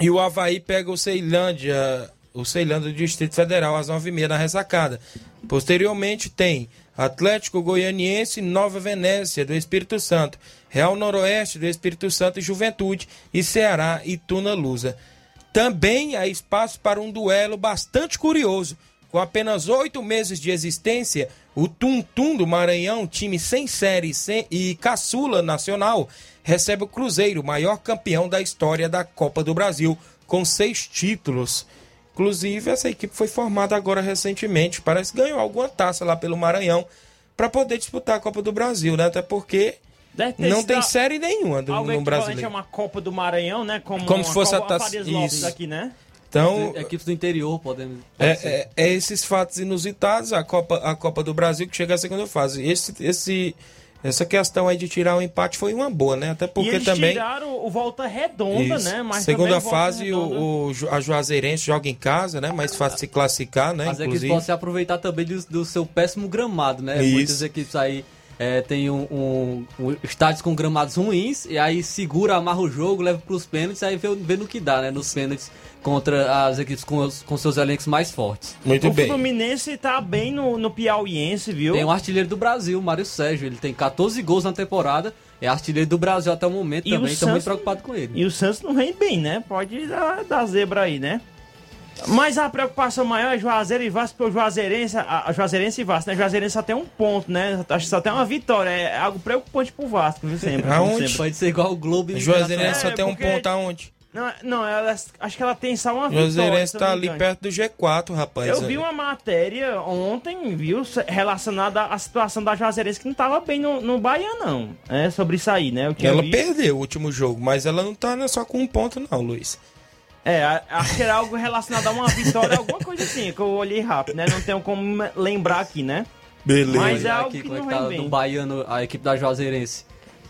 E o Havaí pega o Ceilândia, o Ceilândia do Distrito Federal às 9h30 na ressacada. Posteriormente tem Atlético Goianiense, Nova Venécia do Espírito Santo, Real Noroeste do Espírito Santo e Juventude e Ceará e Tuna Lusa. Também há espaço para um duelo bastante curioso. Com apenas oito meses de existência, o Tum Tum do Maranhão, time sem série sem- e caçula nacional, recebe o Cruzeiro, maior campeão da história da Copa do Brasil, com seis títulos. Inclusive, essa equipe foi formada agora recentemente. Parece que ganhou alguma taça lá pelo Maranhão para poder disputar a Copa do Brasil, né? Até porque não tem série nenhuma do, no brasileiro. a uma Copa do Maranhão, né? Como, Como se fosse a Copa taça- Farias Lopes isso. aqui, né? Então, Equipes do interior podem. pode. É, é- é esses fatos inusitados, a Copa, a Copa do Brasil que chega à segunda fase. Esse, esse, essa questão aí de tirar o empate foi uma boa, né? Até e porque eles também. tiraram o Volta Redonda, Isso. né? Mas Segunda fase, o, o a Juazeirense joga em casa, né? Mais fácil se classificar, né? As equipes Inclusive. podem se aproveitar também do, do seu péssimo gramado, né? Isso. Muitas equipes aí é, tem um, um- um estádios com gramados ruins, e aí segura, amarra o jogo, leva pros pênaltis, aí vê, vê no que dá, né? Nos pênaltis contra as equipes com, os- com seus elencos mais fortes. Muito o Fluminense tá bem no, no Piauiense, viu? Tem um artilheiro do Brasil, Mário Sérgio, ele tem 14 gols na temporada, é artilheiro do Brasil até o momento E o também, estou muito preocupado com ele. E o Santos não vem bem, né? Pode dar, dar zebra aí, né? Mas a preocupação maior é Juazeiro e Vasco, porque o Juazeirense, a, a Juazeirense e Vasco, né? Juazeirense só tem um ponto, né? Acho que só tem uma vitória. É algo preocupante pro Vasco, viu? Sempre. Aonde? sempre. Pode ser igual o Globo e Juazeirense só É, tem um porque- ponto aonde? Não, não ela, acho que ela tem só uma vitória. Juazeirense tá ali perto do G4, rapaz. Eu vi uma matéria ontem, viu, relacionada à situação da Juazeirense que não tava bem no, no Bahia, não. É sobre isso aí, né? Ela visto. perdeu o último jogo, mas ela não tá né, só com um ponto, não, Luiz. É, acho que era algo relacionado a uma vitória, alguma coisa assim, que eu olhei rápido, né? Não tenho como lembrar aqui, né? Beleza. Mas é algo aqui que como é não que tá bem. no Baiano, a equipe da Juazeirense.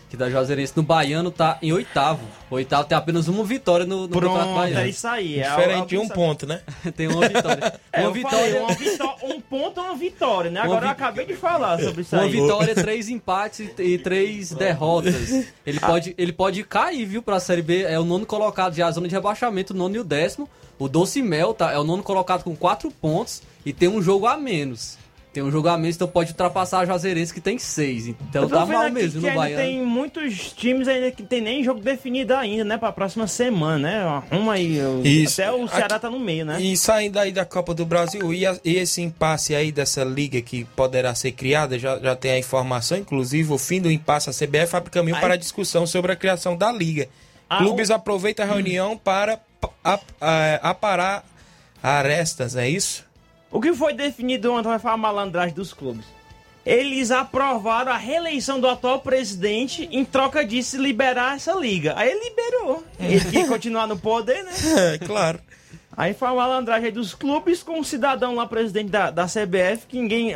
Que da Juazeirense no Baiano tá em oitavo. O oitavo tem apenas uma vitória no, no Campeonato Pronto, Baiano. é isso aí. É Diferente de um ponto, né? *laughs* tem uma vitória. *laughs* É, uma vitória. falei, uma vitó- um ponto é uma vitória, né? Uma Agora eu vi- acabei de falar sobre isso Uma aí. vitória, *laughs* três empates e, e três derrotas. Ele pode, ele pode cair, viu, pra Série B. É o nono colocado já, a zona de rebaixamento, o nono e o décimo. O Doce Mel tá, é o nono colocado com quatro pontos e tem um jogo a menos. Tem um jogo a menos, então pode ultrapassar a Juazeirense que tem seis. Então tá mal aqui mesmo que no Baiano. tem muitos times ainda que tem nem jogo definido ainda, né? Pra próxima semana, né? Arruma aí. o- Isso. Até o Ceará tá no meio, né? E saindo aí da Copa do Brasil, e, a- e esse impasse aí dessa liga que poderá ser criada, já, já tem a informação, inclusive o fim do impasse, a CBF abre caminho Aí- para a discussão sobre a criação da liga. Ah, Clubes aproveitam a reunião para pa- a- a- aparar arestas, é isso? O que foi definido ontem falar a malandragem dos clubes. Eles aprovaram a reeleição do atual presidente em troca disso liberar essa liga. Aí ele liberou. Ele quer continuar no poder, né? *laughs* É, claro. Aí foi a malandragem dos clubes com um cidadão lá, presidente da, da CBF, que ninguém.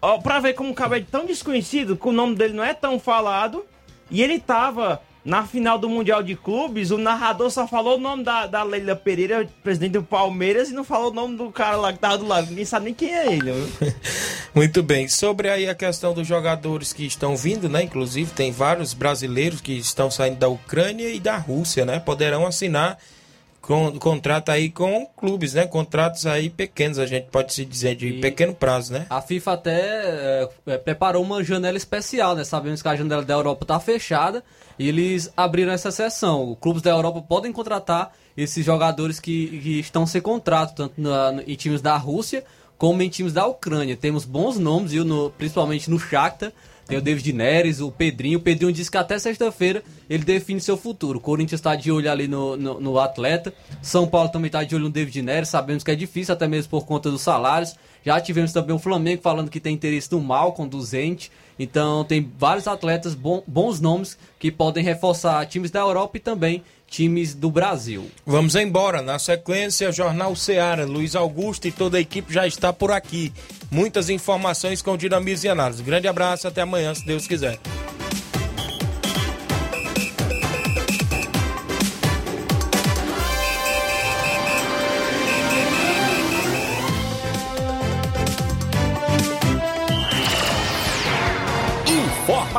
Ó, pra ver como o cara é tão desconhecido, que o nome dele não é tão falado. E ele tava na final do Mundial de Clubes, o narrador só falou o nome da, da Leila Pereira, presidente do Palmeiras, e não falou o nome do cara lá que tava do lado. Ninguém sabe nem quem é ele. *laughs* Muito bem. Sobre aí a questão dos jogadores que estão vindo, né? Inclusive, tem vários brasileiros que estão saindo da Ucrânia e da Rússia, né? Poderão assinar com, contrato aí com clubes, né? Contratos aí pequenos, a gente pode se dizer, de pequeno prazo, né? A FIFA até é, é, preparou uma janela especial, né? Sabemos que a janela da Europa está fechada e eles abriram essa. Os clubes da Europa podem contratar esses jogadores que, que estão sem contrato, tanto na- em times da Rússia como em times da Ucrânia. Temos bons nomes, viu? No- principalmente no Shakhtar. Tem o David Neres, o Pedrinho. O Pedrinho disse que até sexta-feira ele define seu futuro. O Corinthians está de olho ali no, no, no atleta. São Paulo também está de olho no David Neres. Sabemos que é difícil, até mesmo por conta dos salários. Já tivemos também o Flamengo falando que tem interesse no Malcom, do Zente. Então tem vários atletas, bom- bons nomes, que podem reforçar times da Europa e também times do Brasil. Vamos embora. Na sequência, Jornal Seara. Luiz Augusto e toda a equipe já está por aqui. Muitas informações com dinamismo e análise. Grande abraço, até amanhã, se Deus quiser.